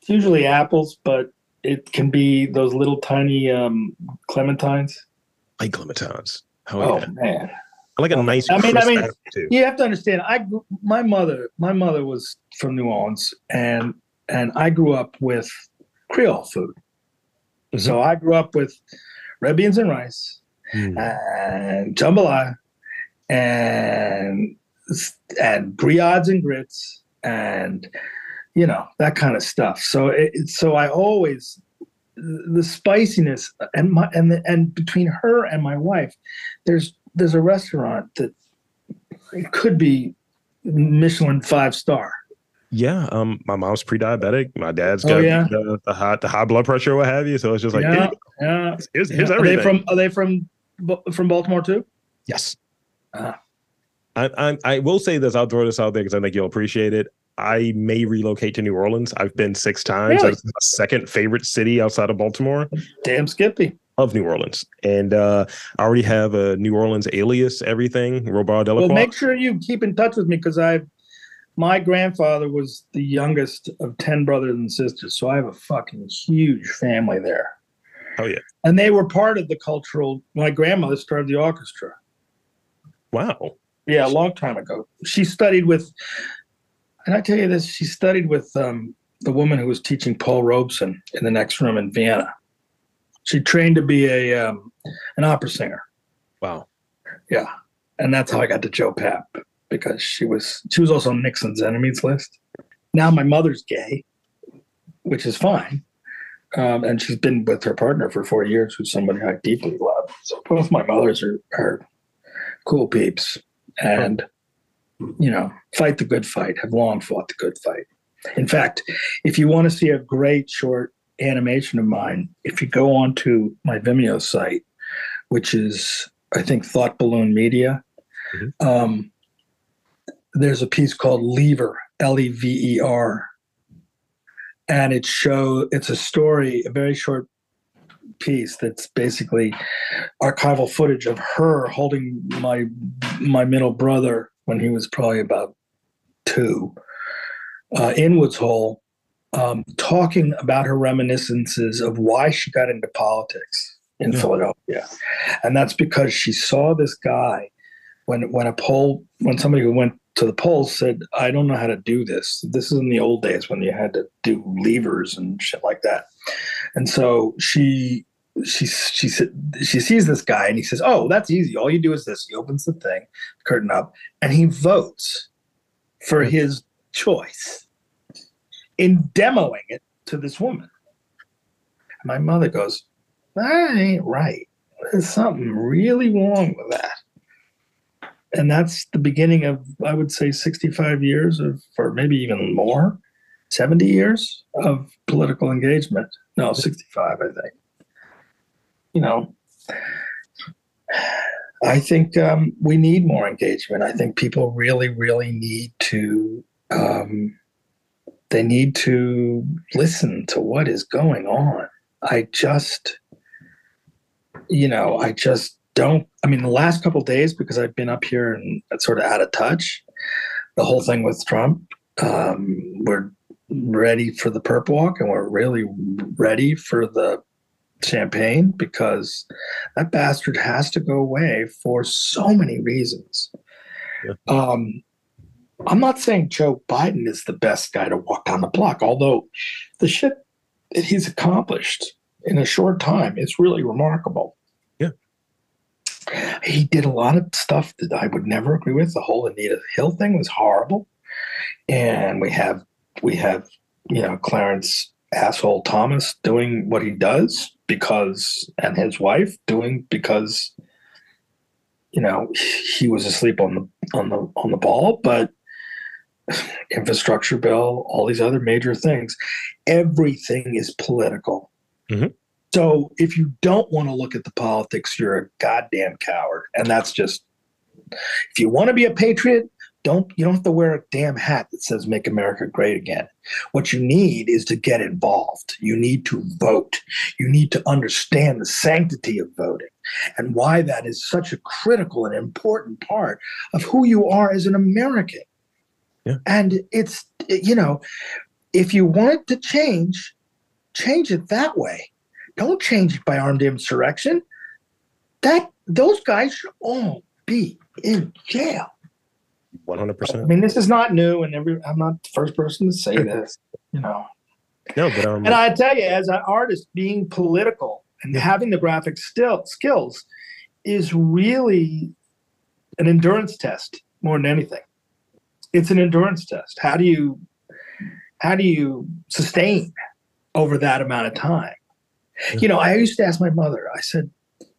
It's usually apples, but it can be those little tiny um, clementines. Like clementines. Oh, Oh, yeah, man. I like a nice. I mean- I mean-. You have to understand. I my mother, my mother was from New Orleans, and and I grew up with Creole food. So I grew up with red beans and rice, Mm. and jambalaya, and and grillades and grits, and you know that kind of stuff. So it, so I always the spiciness and my and the, and between her and my wife, there's there's a restaurant that it could be Michelin five star. Yeah, um, my mom's pre-diabetic. My dad's got yeah? the, the high the high blood pressure, what have you. So it's just like, yeah, here, yeah. here's, here's are everything. they from are they from from Baltimore too? Yes. Ah. I, I I will say this. I'll throw this out there because I think you'll appreciate it. I may relocate to New Orleans. I've been six times. Really? That's my second favorite city outside of Baltimore. Damn Skippy. Of New Orleans, and uh, I already have a New Orleans alias. Everything Robert Delacroix. Well, make sure you keep in touch with me because I've my grandfather was the youngest of ten brothers and sisters, so I have a fucking huge family there. Oh yeah! And they were part of the cultural. My grandmother started the orchestra. Wow. Yeah, a long time ago. She studied with, and I tell you this, she studied with um, the woman who was teaching Paul Robeson in the next room in Vienna. She trained to be a um, an opera singer. Wow. Yeah, and that's how I got to Joe Papp because she was she was also on Nixon's enemies list. Now my mother's gay, which is fine, um, and she's been with her partner for four years, who's somebody I deeply love. So both my mothers are are cool peeps, and you know, fight the good fight. Have long fought the good fight. In fact, if you want to see a great short animation of mine, if you go onto my Vimeo site, which is I think Thought Balloon Media, Mhm. um, there's a piece called Lever, L E V E R, and it show it's a story, a very short piece that's basically archival footage of her holding my my middle brother when he was probably about two uh, in Woods Hole, um, talking about her reminiscences of why she got into politics in Yeah. Philadelphia, and that's because she saw this guy when when a poll when somebody who went to the polls said, "I don't know how to do this." This is in the old days when you had to do levers and shit like that, and so she she she she sees this guy and he says, "Oh, that's easy. All you do is this." He opens the thing, curtain up, and he votes for his choice in demoing it to this woman. And my mother goes, "That ain't right. There's something really wrong with that." And that's the beginning of I would say 65 years of, or maybe even more, 70 years of political engagement. No, 65, I think. You know, I think um, we need more engagement. I think people really, really need to. Um, they need to listen to what is going on. I just, you know, I just don't. I mean, the last couple days because I've been up here and sort of out of touch. The whole thing with Trump, um, we're ready for the perp walk, and we're really ready for the champagne because that bastard has to go away for so many reasons. Yeah. Um, I'm not saying Joe Biden is the best guy to walk down the block, although the shit that he's accomplished in a short time is really remarkable. He did a lot of stuff that I would never agree with. The whole Anita Hill thing was horrible. And we have we have, you know, Clarence asshole Thomas doing what he does because and his wife doing because you know he was asleep on the on the on the ball but infrastructure bill all these other major things everything is political mm-hmm. So if you don't want to look at the politics you're a goddamn coward and that's just if you want to be a patriot don't you don't have to wear a damn hat that says make america great again. What you need is to get involved. You need to vote. You need to understand the sanctity of voting and why that is such a critical and important part of who you are as an american. Yeah. and it's you know if you want to change change it that way don't change it by armed insurrection that those guys should all be in jail one hundred percent. I mean, this is not new, and every I'm not the first person to say this. You know. No, but um, and I tell you, as an artist, being political and yeah. having the graphic still skills is really an endurance test more than anything. It's an endurance test. How do you how do you sustain over that amount of time? You know, I used to ask my mother. I said,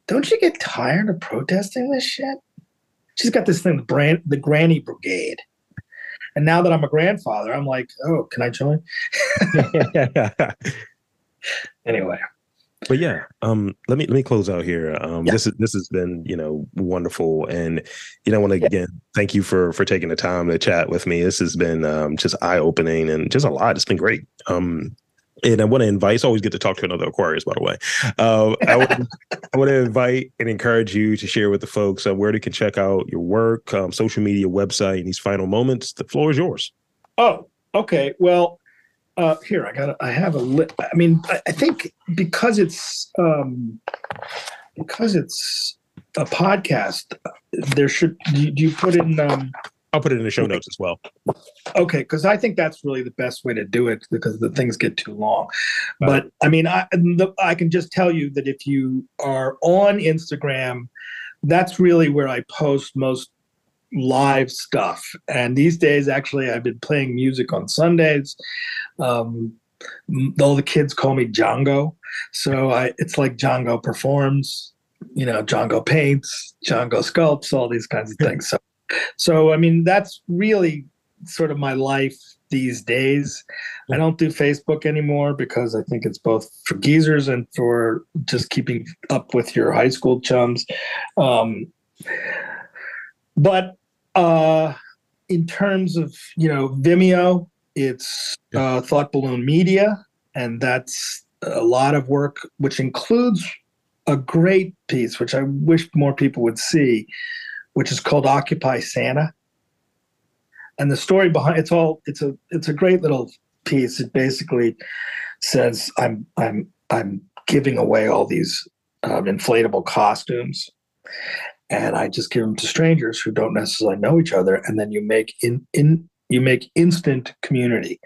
"Don't you get tired of protesting this shit?" she's got this thing, the brand, the Granny Brigade. And now that I'm a grandfather, I'm like, oh, can I join? anyway. But yeah, um, let me let me close out here. Um, yeah. This is this has been you know wonderful, and you know, I want to again thank you for for taking the time to chat with me. This has been um, just eye opening and just a lot. It's been great. Um, and I want to invite. It's always good to talk to another Aquarius, by the way. Uh, I, would, I want to invite and encourage you to share with the folks uh, where they can check out your work, um, social media, website, in these final moments. The floor is yours. Oh, okay. Well, uh, here I got. I have a. Li- I mean, I, I think because it's um, because it's a podcast, there should. Do you, put in? Um, I'll put it in the show notes as well. Okay, because I think that's really the best way to do it because the things get too long. But I mean, I the, I can just tell you that if you are on Instagram, that's really where I post most live stuff. And these days, actually, I've been playing music on Sundays. Um, all the kids call me Django, so I it's like Django performs. You know, Django paints, Django sculpts, all these kinds of things. So so, I mean, that's really sort of my life these days. I don't do Facebook anymore because I think it's both for geezers and for just keeping up with your high school chums. Um, but uh, in terms of you know Vimeo, it's uh, Thought Balloon Media, and that's a lot of work, which includes a great piece, which I wish more people would see, which is called Occupy Santa. And the story behind it's all it's a it's a great little piece. It basically says I'm I'm I'm giving away all these um, inflatable costumes, and I just give them to strangers who don't necessarily know each other, and then you make in in you make instant community.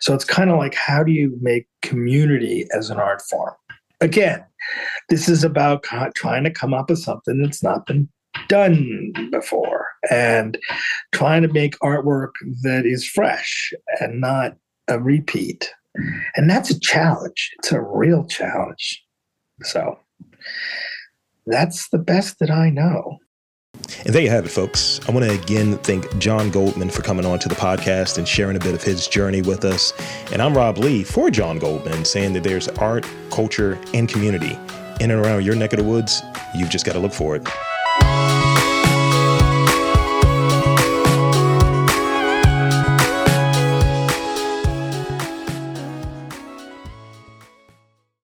So it's kind of like how do you make community as an art form? Again, this is about trying to come up with something that's not been done before and trying to make artwork that is fresh and not a repeat. And that's a challenge. It's a real challenge. So that's the best that I know. And there you have it, folks. I want to again thank Jon Goldman for coming on to the podcast and sharing a bit of his journey with us. And I'm Rob Lee for Jon Goldman, saying that there's art, culture, and community in and around your neck of the woods. You've just got to look for it. Música